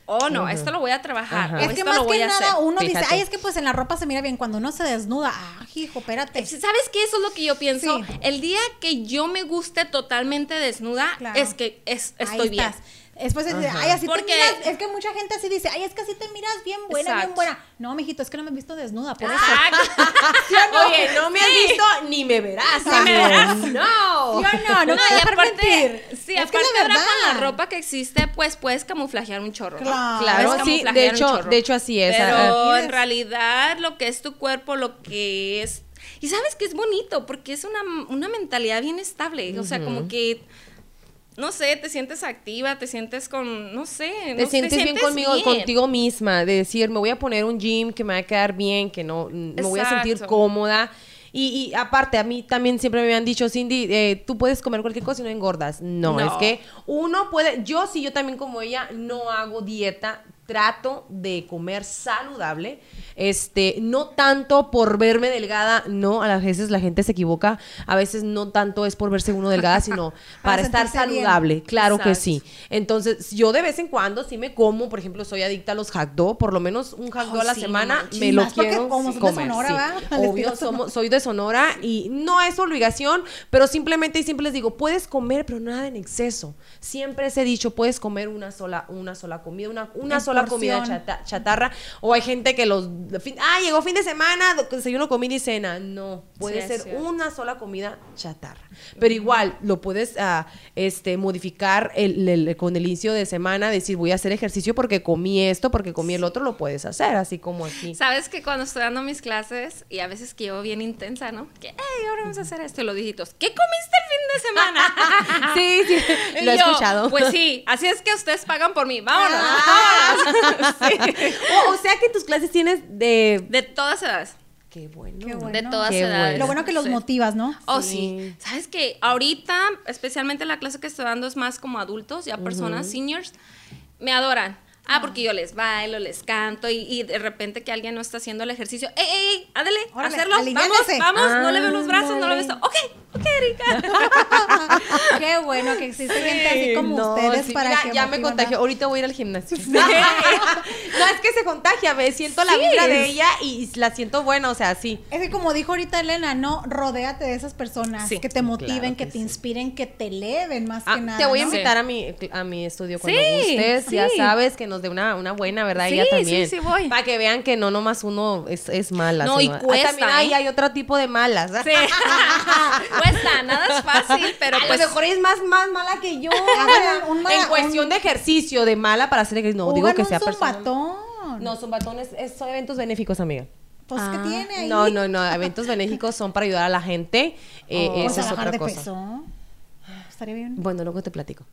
Speaker 7: Oh no, esto lo voy a trabajar.
Speaker 2: Ajá.
Speaker 1: Es que
Speaker 7: esto
Speaker 1: más
Speaker 7: lo voy
Speaker 1: que
Speaker 7: a
Speaker 1: nada
Speaker 7: hacer.
Speaker 1: uno dice, ay, es que pues en la ropa se mira bien. Cuando uno se desnuda, ah, hijo, espérate.
Speaker 7: ¿Sabes qué? Eso es lo que yo pienso.
Speaker 1: Sí.
Speaker 7: El día que yo me guste totalmente desnuda,
Speaker 1: Claro.
Speaker 7: es que es,
Speaker 1: Ahí
Speaker 7: estoy bien.
Speaker 1: Después dice, ay, así
Speaker 7: Porque-
Speaker 1: te miras. Es que mucha gente así dice, ay, es que así te miras bien buena, bien buena. No, mijito, es que no me he visto desnuda, por eso.
Speaker 7: Exacto.
Speaker 2: Oye, no me has visto ni me verás.
Speaker 7: Ni me verás.
Speaker 2: No.
Speaker 1: ¿Sí o no? No, me
Speaker 7: No,
Speaker 1: dejar
Speaker 7: aparte,
Speaker 1: mentir.
Speaker 7: sí,
Speaker 1: es que
Speaker 7: aparte
Speaker 1: es la
Speaker 7: ahora con la ropa que existe, pues puedes camuflajear un chorro. ¿no?
Speaker 1: Claro.
Speaker 2: Claro, sí, de
Speaker 7: un
Speaker 2: hecho,
Speaker 7: chorro.
Speaker 2: de hecho así es.
Speaker 7: Pero
Speaker 2: Ah,
Speaker 7: en realidad lo que es tu cuerpo, lo que es... Y sabes que es bonito, porque es una, una mentalidad bien estable. O sea, como que... No sé, te sientes activa, te sientes con, no sé,
Speaker 2: te
Speaker 7: no-
Speaker 2: sientes bien conmigo,
Speaker 7: bien.
Speaker 2: contigo misma, de decir, me voy a poner un gym que me va a quedar bien, que no, me voy a sentir cómoda. Y, y aparte, a mí también siempre me han dicho, Cindy, eh, tú puedes comer cualquier cosa y no engordas. No,
Speaker 7: No.
Speaker 2: es que uno puede, yo sí, yo también como ella, no hago dieta, trato de comer saludable, este, no tanto por verme delgada, no, a veces la gente se equivoca, a veces no tanto es por verse uno delgada, sino para,
Speaker 1: Para
Speaker 2: estar
Speaker 1: bien.
Speaker 2: saludable, claro que sí. Entonces, yo de vez en cuando sí me como, por ejemplo, soy adicta a los hack dog, por lo menos un hack
Speaker 7: Oh,
Speaker 2: a la
Speaker 7: sí,
Speaker 2: semana me lo quiero
Speaker 1: como son de
Speaker 2: comer.
Speaker 1: Sonora,
Speaker 2: Obvio, somos, soy de Sonora y no es obligación, pero simplemente y siempre les digo, puedes comer, pero nada en exceso. Siempre se he dicho, puedes comer una sola, una sola comida, una, una sola comida chata- chatarra. O hay gente que los... fin- ah, llegó fin de semana, desayuno, comida y cena. No, puede
Speaker 7: Sí,
Speaker 2: ser una sola comida chatarra. Pero igual, lo puedes ah, este, modificar el- el- con el inicio de semana, decir voy a hacer ejercicio porque comí esto, porque comí el otro, lo puedes hacer, así como aquí.
Speaker 7: Sabes que cuando estoy dando mis clases, y a veces que llevo bien intensa, ¿no? Que, hey, ahora vamos a hacer esto, los dígitos, ¿qué comiste el fin de semana?
Speaker 2: Sí, sí, lo he
Speaker 7: yo,
Speaker 2: escuchado.
Speaker 7: Pues sí, así es que ustedes pagan por mí, vámonos.
Speaker 2: Ah.
Speaker 7: vámonos. Sí.
Speaker 2: o, o sea que tus clases tienes de...
Speaker 7: De todas edades.
Speaker 2: Qué bueno.
Speaker 1: Qué bueno.
Speaker 7: De todas
Speaker 2: Qué
Speaker 7: edades.
Speaker 2: bueno.
Speaker 1: Lo bueno que los
Speaker 7: Sí.
Speaker 1: motivas, ¿no?
Speaker 7: Oh,
Speaker 2: Sí.
Speaker 7: sí. Sabes que ahorita, especialmente la clase que estoy dando es más como adultos, ya personas, seniors, me adoran. Ah, porque yo les bailo, les canto y, y de repente que alguien no está haciendo el ejercicio. ¡Ey, ey, ey! ¡Ándale!
Speaker 1: Órale,
Speaker 7: ¡Hacerlo! ¡Vamos! ¡Vamos! no le veo los brazos, no le veo esto. ¡Ok! ¡Ok, Erika!
Speaker 1: Qué bueno que existe gente así como
Speaker 2: No,
Speaker 1: ustedes
Speaker 2: sí,
Speaker 1: para
Speaker 2: mira,
Speaker 1: que
Speaker 2: ya me contagió. Ahorita voy a ir al gimnasio. no, es que se contagia. Me siento la
Speaker 7: Sí.
Speaker 2: vibra de ella y la siento buena. O sea, sí.
Speaker 1: Es que como dijo ahorita Elena, no, rodéate de esas personas
Speaker 7: Sí,
Speaker 1: que te motiven,
Speaker 2: claro
Speaker 1: que,
Speaker 2: que
Speaker 1: te
Speaker 2: sí.
Speaker 1: inspiren, que te eleven más
Speaker 2: Ah,
Speaker 1: que nada.
Speaker 2: te voy a
Speaker 1: ¿no?
Speaker 2: invitar a mi, a mi estudio cuando
Speaker 7: Sí,
Speaker 2: gustes. Ya
Speaker 7: sí.
Speaker 2: sabes que nos dé una, una buena, ¿verdad?
Speaker 7: Sí,
Speaker 2: Ella
Speaker 7: sí,
Speaker 2: también.
Speaker 7: sí voy.
Speaker 2: Para que vean que no nomás uno es, es mala.
Speaker 7: No, y
Speaker 2: sino- Ah,
Speaker 7: cuesta,
Speaker 2: también hay,
Speaker 7: ¿eh?
Speaker 2: hay otro tipo de malas.
Speaker 7: Sí. Cuesta, nada es fácil, pero
Speaker 2: a
Speaker 7: pues...
Speaker 2: lo mejor es más, más mala que yo.
Speaker 1: Hagan un mala-
Speaker 2: en cuestión
Speaker 1: un-
Speaker 2: de ejercicio, de mala para hacer ejercicio. No, digo que sea persona. No, son batones, es- son eventos benéficos, amiga.
Speaker 1: Pues, ¿qué
Speaker 7: Ah.
Speaker 1: tiene ahí?
Speaker 2: No, no, no, eventos benéficos son para ayudar a la gente. Eh,
Speaker 1: Pues
Speaker 2: esa
Speaker 1: a
Speaker 2: es otra
Speaker 1: de
Speaker 2: cosa.
Speaker 1: peso. Estaría bien.
Speaker 2: Bueno, luego te platico.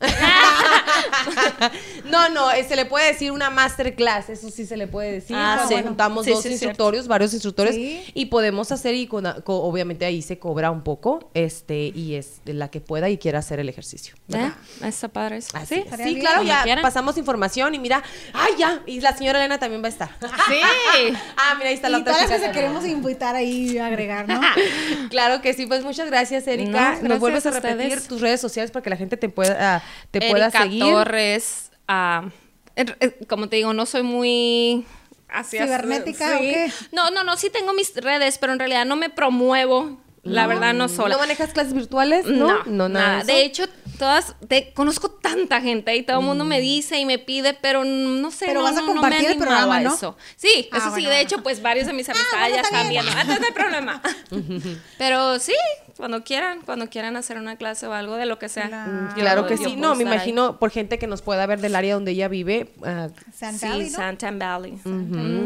Speaker 2: no, no, eh, se le puede decir una masterclass, eso sí se le puede decir.
Speaker 7: Ah, sí.
Speaker 2: juntamos
Speaker 7: Sí,
Speaker 2: dos
Speaker 7: sí, es
Speaker 2: instructores, varios instructores, y podemos hacer, y con, co- obviamente ahí se cobra un poco, este, y es de la que pueda y quiera hacer el ejercicio.
Speaker 7: ¿Eh? Está padre eso.
Speaker 2: Así
Speaker 7: Sí,
Speaker 2: es. Sí, claro, ya
Speaker 7: quieran.
Speaker 2: pasamos información y mira, ¡ay, ya! Y la señora Elena también va a estar.
Speaker 7: Sí.
Speaker 2: ah, mira, ahí está la
Speaker 1: Y
Speaker 2: otra
Speaker 1: todas las
Speaker 2: chica
Speaker 1: que
Speaker 2: que-
Speaker 1: queremos invitar ahí a agregar, ¿no?
Speaker 2: Claro que sí, pues muchas gracias, Erika.
Speaker 7: No,
Speaker 2: Nos vuelves a
Speaker 7: a
Speaker 2: repetir tus redes sociales para que la gente te pueda, te pueda seguir.
Speaker 7: Torres, ah, como te digo, no soy muy... Así, así,
Speaker 1: ¿Cibernética
Speaker 7: sí.
Speaker 1: o qué?
Speaker 7: No, no, no, sí tengo mis redes, pero en realidad no me promuevo, la verdad, no sola.
Speaker 2: ¿No manejas clases virtuales? No,
Speaker 7: No,
Speaker 2: nada.
Speaker 7: De hecho, todas, te, conozco tanta gente y todo el mundo me dice y me pide, pero no sé,
Speaker 1: Pero
Speaker 7: no,
Speaker 1: vas a
Speaker 7: no, no me
Speaker 1: compartir el programa, ¿no?
Speaker 7: eso. Sí,
Speaker 1: Ah,
Speaker 7: eso sí,
Speaker 1: bueno,
Speaker 7: de
Speaker 1: bueno.
Speaker 7: hecho, pues varios de mis amistades
Speaker 1: bueno,
Speaker 7: ya
Speaker 1: está
Speaker 7: están viendo, entonces no hay problema. pero sí, cuando quieran, cuando quieran hacer una clase o algo de lo que sea.
Speaker 1: Claro.
Speaker 2: que sí. No, me
Speaker 7: ahí.
Speaker 2: imagino por gente que nos pueda ver del área donde ella vive. ah,
Speaker 1: San
Speaker 7: Sí,
Speaker 1: Valley, ¿no?
Speaker 7: Santan Valley.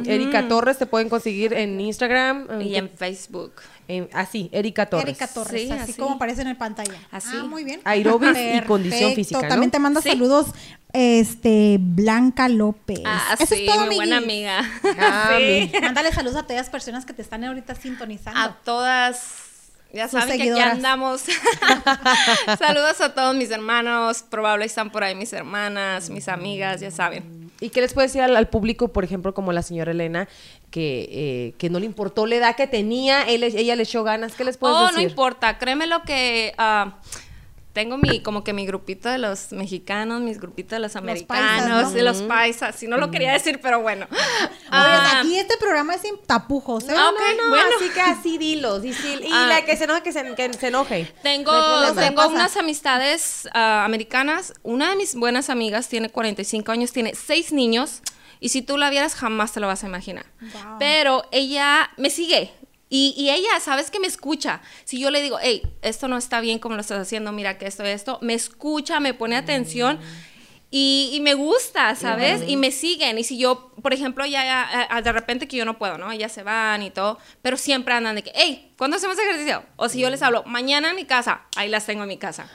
Speaker 2: Erika Torres te pueden conseguir en Instagram.
Speaker 7: Y
Speaker 2: ah,
Speaker 7: en Facebook.
Speaker 2: en- así, Erika Torres.
Speaker 1: Erika Torres,
Speaker 7: Sí,
Speaker 1: así,
Speaker 7: así.
Speaker 1: como aparece en el pantalla.
Speaker 7: Así.
Speaker 1: Ah, muy bien.
Speaker 2: Aerobics y condición física, ¿no?
Speaker 1: También te manda
Speaker 7: Sí.
Speaker 1: saludos, este, Blanca López.
Speaker 7: Ah,
Speaker 1: Eso
Speaker 7: sí,
Speaker 1: es todo,
Speaker 7: mi buena amiga.
Speaker 2: Ah,
Speaker 7: Sí.
Speaker 1: Mándale saludos a todas las personas que te están ahorita sintonizando.
Speaker 7: A todas, ya saben que aquí andamos. Saludos a todos mis hermanos, probable están por ahí mis hermanas, mis amigas, ya saben.
Speaker 2: ¿Y qué les puede decir al, al público, por ejemplo, como la señora Elena, que, eh, que no le importó la edad que tenía, él- ella le echó ganas? ¿Qué les puedes
Speaker 7: Oh,
Speaker 2: decir?
Speaker 7: no importa, créeme lo que ah, tengo mi como que mi grupito de los mexicanos, mis grupitos de los americanos,
Speaker 1: ¿no?
Speaker 7: de los paisas, si no lo quería decir, pero bueno.
Speaker 1: Oye,
Speaker 7: Ah,
Speaker 1: aquí este programa es sin tapujos, ¿eh?
Speaker 7: Ah,
Speaker 2: No, no,
Speaker 7: bueno.
Speaker 2: así que así dilos. Y, y
Speaker 7: Ah.
Speaker 2: la que se enoje, que se, que se enoje.
Speaker 7: Tengo,
Speaker 2: No
Speaker 7: tengo unas amistades americanas. Una de mis buenas amigas tiene 45 años, tiene seis niños. Y si tú la vieras, jamás te lo vas a imaginar.
Speaker 1: Wow.
Speaker 7: Pero ella me sigue. Y, y ella, sabes que me escucha. Si yo le digo, hey, esto no está bien como lo estás haciendo, mira que esto, esto, me escucha, me pone atención. Y, y me gusta, ¿sabes? Y me siguen. Y si yo, por ejemplo, ya, ah, de repente que yo no puedo, ¿no? Ellas se van y todo, pero siempre andan de que, hey, ¿cuándo hacemos ejercicio? O si yo les hablo, mañana en mi casa, ahí las tengo en mi casa.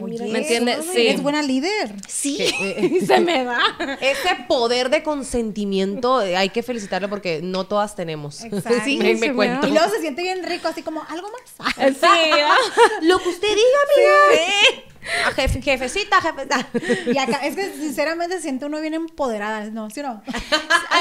Speaker 1: Oye,
Speaker 7: ¿Me entiendes? Sí.
Speaker 1: Es buena líder.
Speaker 7: Sí, se me da.
Speaker 2: Ese poder de consentimiento eh, hay que felicitarlo porque no todas tenemos.
Speaker 1: Exacto.
Speaker 2: Sí, me, me
Speaker 7: se me
Speaker 2: cuento.
Speaker 1: Y luego se siente bien rico, así como algo más.
Speaker 7: Sí, ¿no?
Speaker 2: Lo que usted diga, amiga. Ah, jefe- jefecita, jefecita.
Speaker 1: Y acá, es que sinceramente se siente uno bien empoderada, ¿no? ¿Sí o no?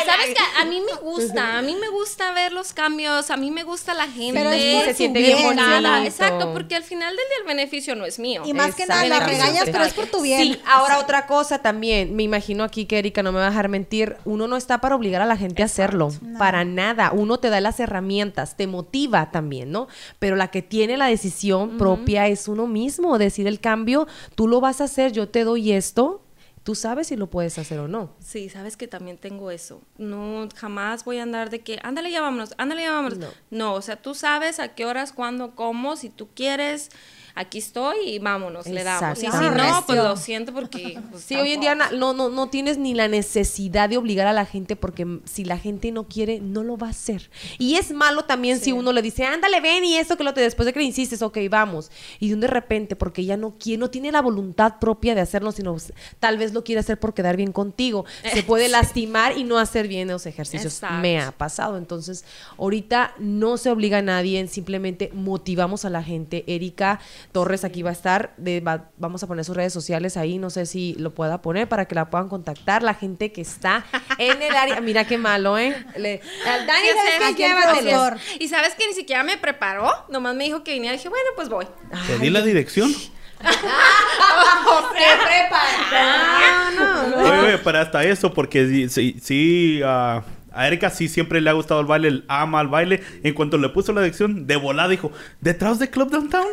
Speaker 7: ¿Sabes que A mí me gusta, a mí me gusta ver los cambios, a mí me gusta la gente.
Speaker 1: Pero es por
Speaker 2: se siente
Speaker 1: bien,
Speaker 2: bonito.
Speaker 7: Exacto, porque al final del día el beneficio no es mío.
Speaker 1: Y más que nada, la regañas, pero es por tu bien.
Speaker 2: Sí, ahora otra cosa también, me imagino aquí que Erika no me va a dejar mentir, uno no está para obligar a la gente a hacerlo, para nada, uno te da las herramientas, te motiva también, ¿no? Pero la que tiene la decisión propia es uno mismo, decir el cambio, tú lo vas a hacer, yo te doy esto. Tú sabes si lo puedes hacer o no.
Speaker 7: Sí, sabes que también tengo eso. No, jamás voy a andar de que, ándale, ya vámonos, ándale, ya vámonos.
Speaker 2: No.
Speaker 7: No. o sea, tú sabes a qué horas, cuándo, cómo, si tú quieres, aquí estoy y vámonos, le damos. Y si no, pues lo siento porque... pues,
Speaker 2: Sí, hoy en día no, no, no tienes ni la necesidad de obligar a la gente porque si la gente no quiere, no lo va a hacer. Y es malo también si uno le dice, ándale, ven y esto que lo te después de que le insistes, ok, vamos. Y de repente, porque ella no quiere, no tiene la voluntad propia de hacerlo, sino tal vez lo quiere hacer por quedar bien contigo. Se puede lastimar y no hacer bien los ejercicios.
Speaker 7: Exacto.
Speaker 2: Me ha pasado. Entonces, ahorita no se obliga a nadie, simplemente motivamos a la gente. Erika Torres aquí va a estar, de- va- vamos a poner sus redes sociales ahí, no sé si lo pueda poner para que la puedan contactar, la gente que está en el área. Mira qué malo, ¿eh? Le- al Dani,
Speaker 7: Sí,
Speaker 2: ¿sabes
Speaker 7: productor. Y sabes que ni siquiera me preparó, nomás me dijo que viniera y dije, bueno, pues voy.
Speaker 6: Te di la dirección. Oye, oye, pero hasta eso, porque sí, sí, sí, ah, a Erika sí siempre le ha gustado el baile, él ama el baile. En cuanto le puso la dirección, de volada dijo, ¿detrás de Club Downtown?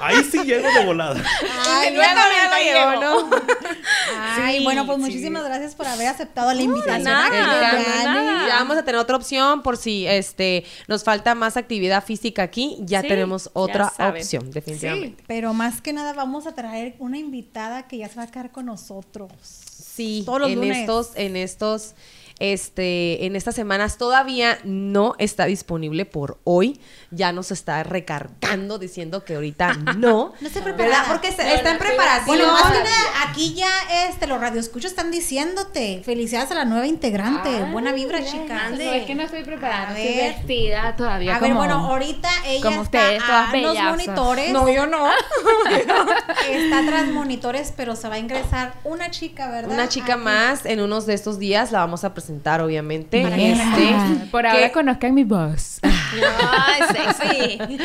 Speaker 6: Ahí sí llego de volada.
Speaker 1: Ay,
Speaker 2: luego me ¿no?
Speaker 1: Ay,
Speaker 2: Sí,
Speaker 1: bueno, pues
Speaker 2: sí.
Speaker 1: muchísimas gracias por haber aceptado la invitación.
Speaker 7: nada, nada.
Speaker 2: Ya vamos a tener otra opción por si este nos falta más actividad física aquí, ya
Speaker 7: Sí,
Speaker 2: tenemos otra opción, definitivamente.
Speaker 1: Pero más que nada vamos a traer una invitada que ya se va a quedar con nosotros.
Speaker 2: Sí,
Speaker 1: Todos los
Speaker 2: en
Speaker 1: lunes.
Speaker 2: estos, en estos, este, en estas semanas todavía no está disponible por hoy. Ya nos está recargando diciendo que ahorita no.
Speaker 1: No estoy
Speaker 2: ¿Verdad?
Speaker 1: preparada.
Speaker 2: Porque se- está en preparación.
Speaker 1: Bueno, más que nada, aquí ya este, los radioescuchos están diciéndote. Felicidades a la nueva integrante. Buena vibra, chica.
Speaker 8: No, es que no estoy preparada, no estoy vestida todavía.
Speaker 1: A ver, bueno, ahorita ella
Speaker 8: como
Speaker 1: está
Speaker 8: ustedes,
Speaker 1: a
Speaker 8: todas
Speaker 1: los monitores.
Speaker 7: No, yo no.
Speaker 1: Está tras monitores, pero se va a ingresar una chica, ¿verdad?
Speaker 2: Una chica
Speaker 1: Aquí.
Speaker 2: más en unos de estos días la vamos a presentar, obviamente. Este,
Speaker 8: Por
Speaker 2: que-
Speaker 8: ahora conozcan mi voz.
Speaker 7: Ay, sexy.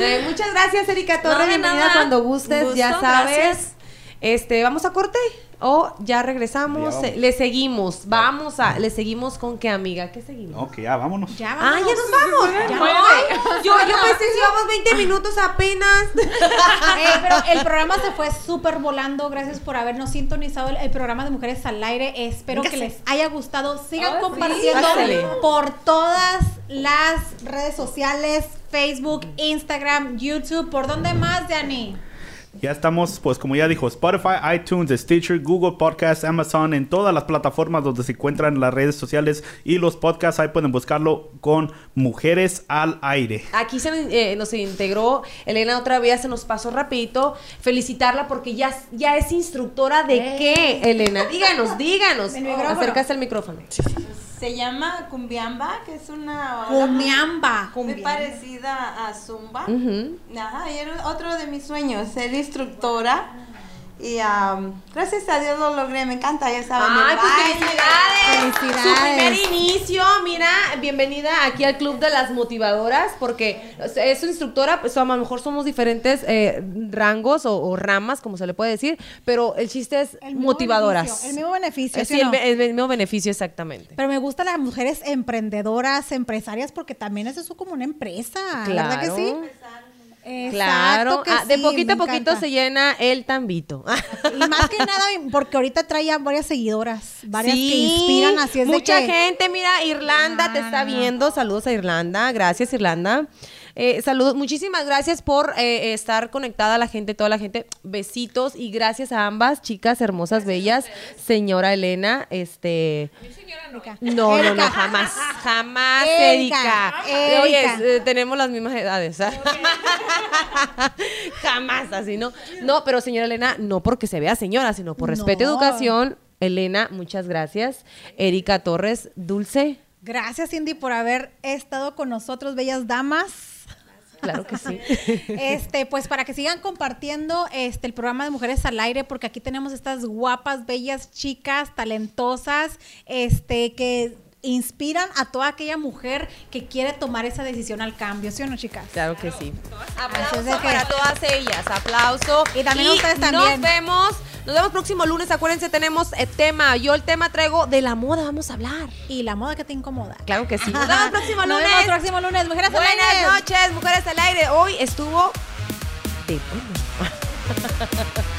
Speaker 2: Eh, muchas gracias, Erika Torres.
Speaker 7: No,
Speaker 2: Bienvenida
Speaker 7: nada.
Speaker 2: cuando gustes,
Speaker 7: Gusto,
Speaker 2: ya sabes.
Speaker 7: gracias.
Speaker 2: Este, ¿vamos a corte? O ya regresamos,
Speaker 6: Ya
Speaker 2: le seguimos, vamos a, le seguimos con qué amiga, ¿qué seguimos?
Speaker 6: Ok, ya, vámonos.
Speaker 1: Ya
Speaker 2: Ah,
Speaker 1: vamos.
Speaker 2: ya nos vamos.
Speaker 1: Ya
Speaker 2: Ay, yo, yo pensé que íbamos 20 minutos apenas.
Speaker 1: Eh, pero el programa se fue súper volando. Gracias por habernos sintonizado el, el programa de Mujeres al Aire. Espero que les haya gustado. Sigan compartiendo
Speaker 2: Pásale.
Speaker 1: por todas las redes sociales: Facebook, Instagram, YouTube. ¿Por dónde más, Dani?
Speaker 6: Ya estamos, pues como ya dijo, Spotify, iTunes, Stitcher, Google Podcasts, Amazon, en todas las plataformas donde se encuentran las redes sociales y los podcasts, ahí pueden buscarlo con Mujeres al Aire.
Speaker 2: Aquí se eh, nos integró Elena otra vez, se nos pasó rapidito. Felicitarla porque ya, ya es instructora de qué, Elena. Díganos, díganos.
Speaker 1: El micrófono.
Speaker 2: Acercaste el micrófono.
Speaker 3: Se llama Cumbiamba, que es una...
Speaker 1: Cumiamba.
Speaker 3: Muy parecida a Zumba. Ajá, y era otro de mis sueños, ser instructora. Y am, gracias a Dios lo logré, me encanta, ya saben.
Speaker 2: Ay, pues felicidades.
Speaker 1: Felicidades.
Speaker 2: Su primer inicio, mira, bienvenida aquí al Club de las Motivadoras, porque es su instructora, pues a lo mejor somos diferentes eh, rangos o, o ramas, como se le puede decir, pero el chiste es
Speaker 1: El mismo
Speaker 2: motivadoras.
Speaker 1: beneficio, el mismo beneficio, ¿sí
Speaker 2: el,
Speaker 1: no?
Speaker 2: be- el mismo beneficio, exactamente.
Speaker 1: Pero me gustan las mujeres emprendedoras, empresarias, porque también eso es como una empresa. ¿Verdad que sí?
Speaker 2: Claro,
Speaker 1: Exacto que
Speaker 2: Ah, de
Speaker 1: sí,
Speaker 2: poquito a poquito
Speaker 1: encanta.
Speaker 2: se llena el tambito.
Speaker 1: Y más que nada, porque ahorita trae ya varias seguidoras, varias
Speaker 2: Sí,
Speaker 1: que inspiran, así es
Speaker 2: mucha
Speaker 1: de que...
Speaker 2: gente, mira, Irlanda te está viendo. Saludos a Irlanda. Gracias, Irlanda. Eh, saludos, muchísimas gracias por eh, estar conectada la gente, toda la gente. Besitos y gracias a ambas chicas hermosas, bellas. Señora Elena, este. No, no, no,
Speaker 1: Erika.
Speaker 2: jamás, jamás,
Speaker 1: Erika,
Speaker 2: Erika. Oye, eh, tenemos las mismas edades. ¿ah? jamás, así, ¿no? No, pero señora Elena, no porque se vea señora, sino por respeto y
Speaker 1: No.
Speaker 2: educación. Elena, muchas gracias. Erika Torres, Dulce,
Speaker 1: Gracias, Cindy, por haber estado con nosotros, bellas damas.
Speaker 2: claro que sí.
Speaker 1: Este, pues para que sigan compartiendo este el programa de Mujeres al Aire, porque aquí tenemos estas guapas, bellas chicas, talentosas, este, que inspiran a toda aquella mujer que quiere tomar esa decisión al cambio, ¿sí o no, chicas?
Speaker 2: Claro que sí. Aplauso
Speaker 1: que-
Speaker 2: para todas ellas, aplauso.
Speaker 1: Y también ustedes
Speaker 2: Nos
Speaker 1: también.
Speaker 2: vemos, nos vemos próximo lunes. Acuérdense, tenemos el tema. Yo el tema traigo de la moda, vamos a hablar.
Speaker 1: Y la moda que te incomoda.
Speaker 2: Claro que sí. Nos vemos próximo
Speaker 1: Nos
Speaker 2: lunes.
Speaker 1: vemos próximo lunes, Mujeres al Aire.
Speaker 2: Buenas noches, mujeres al aire. Hoy estuvo de bueno.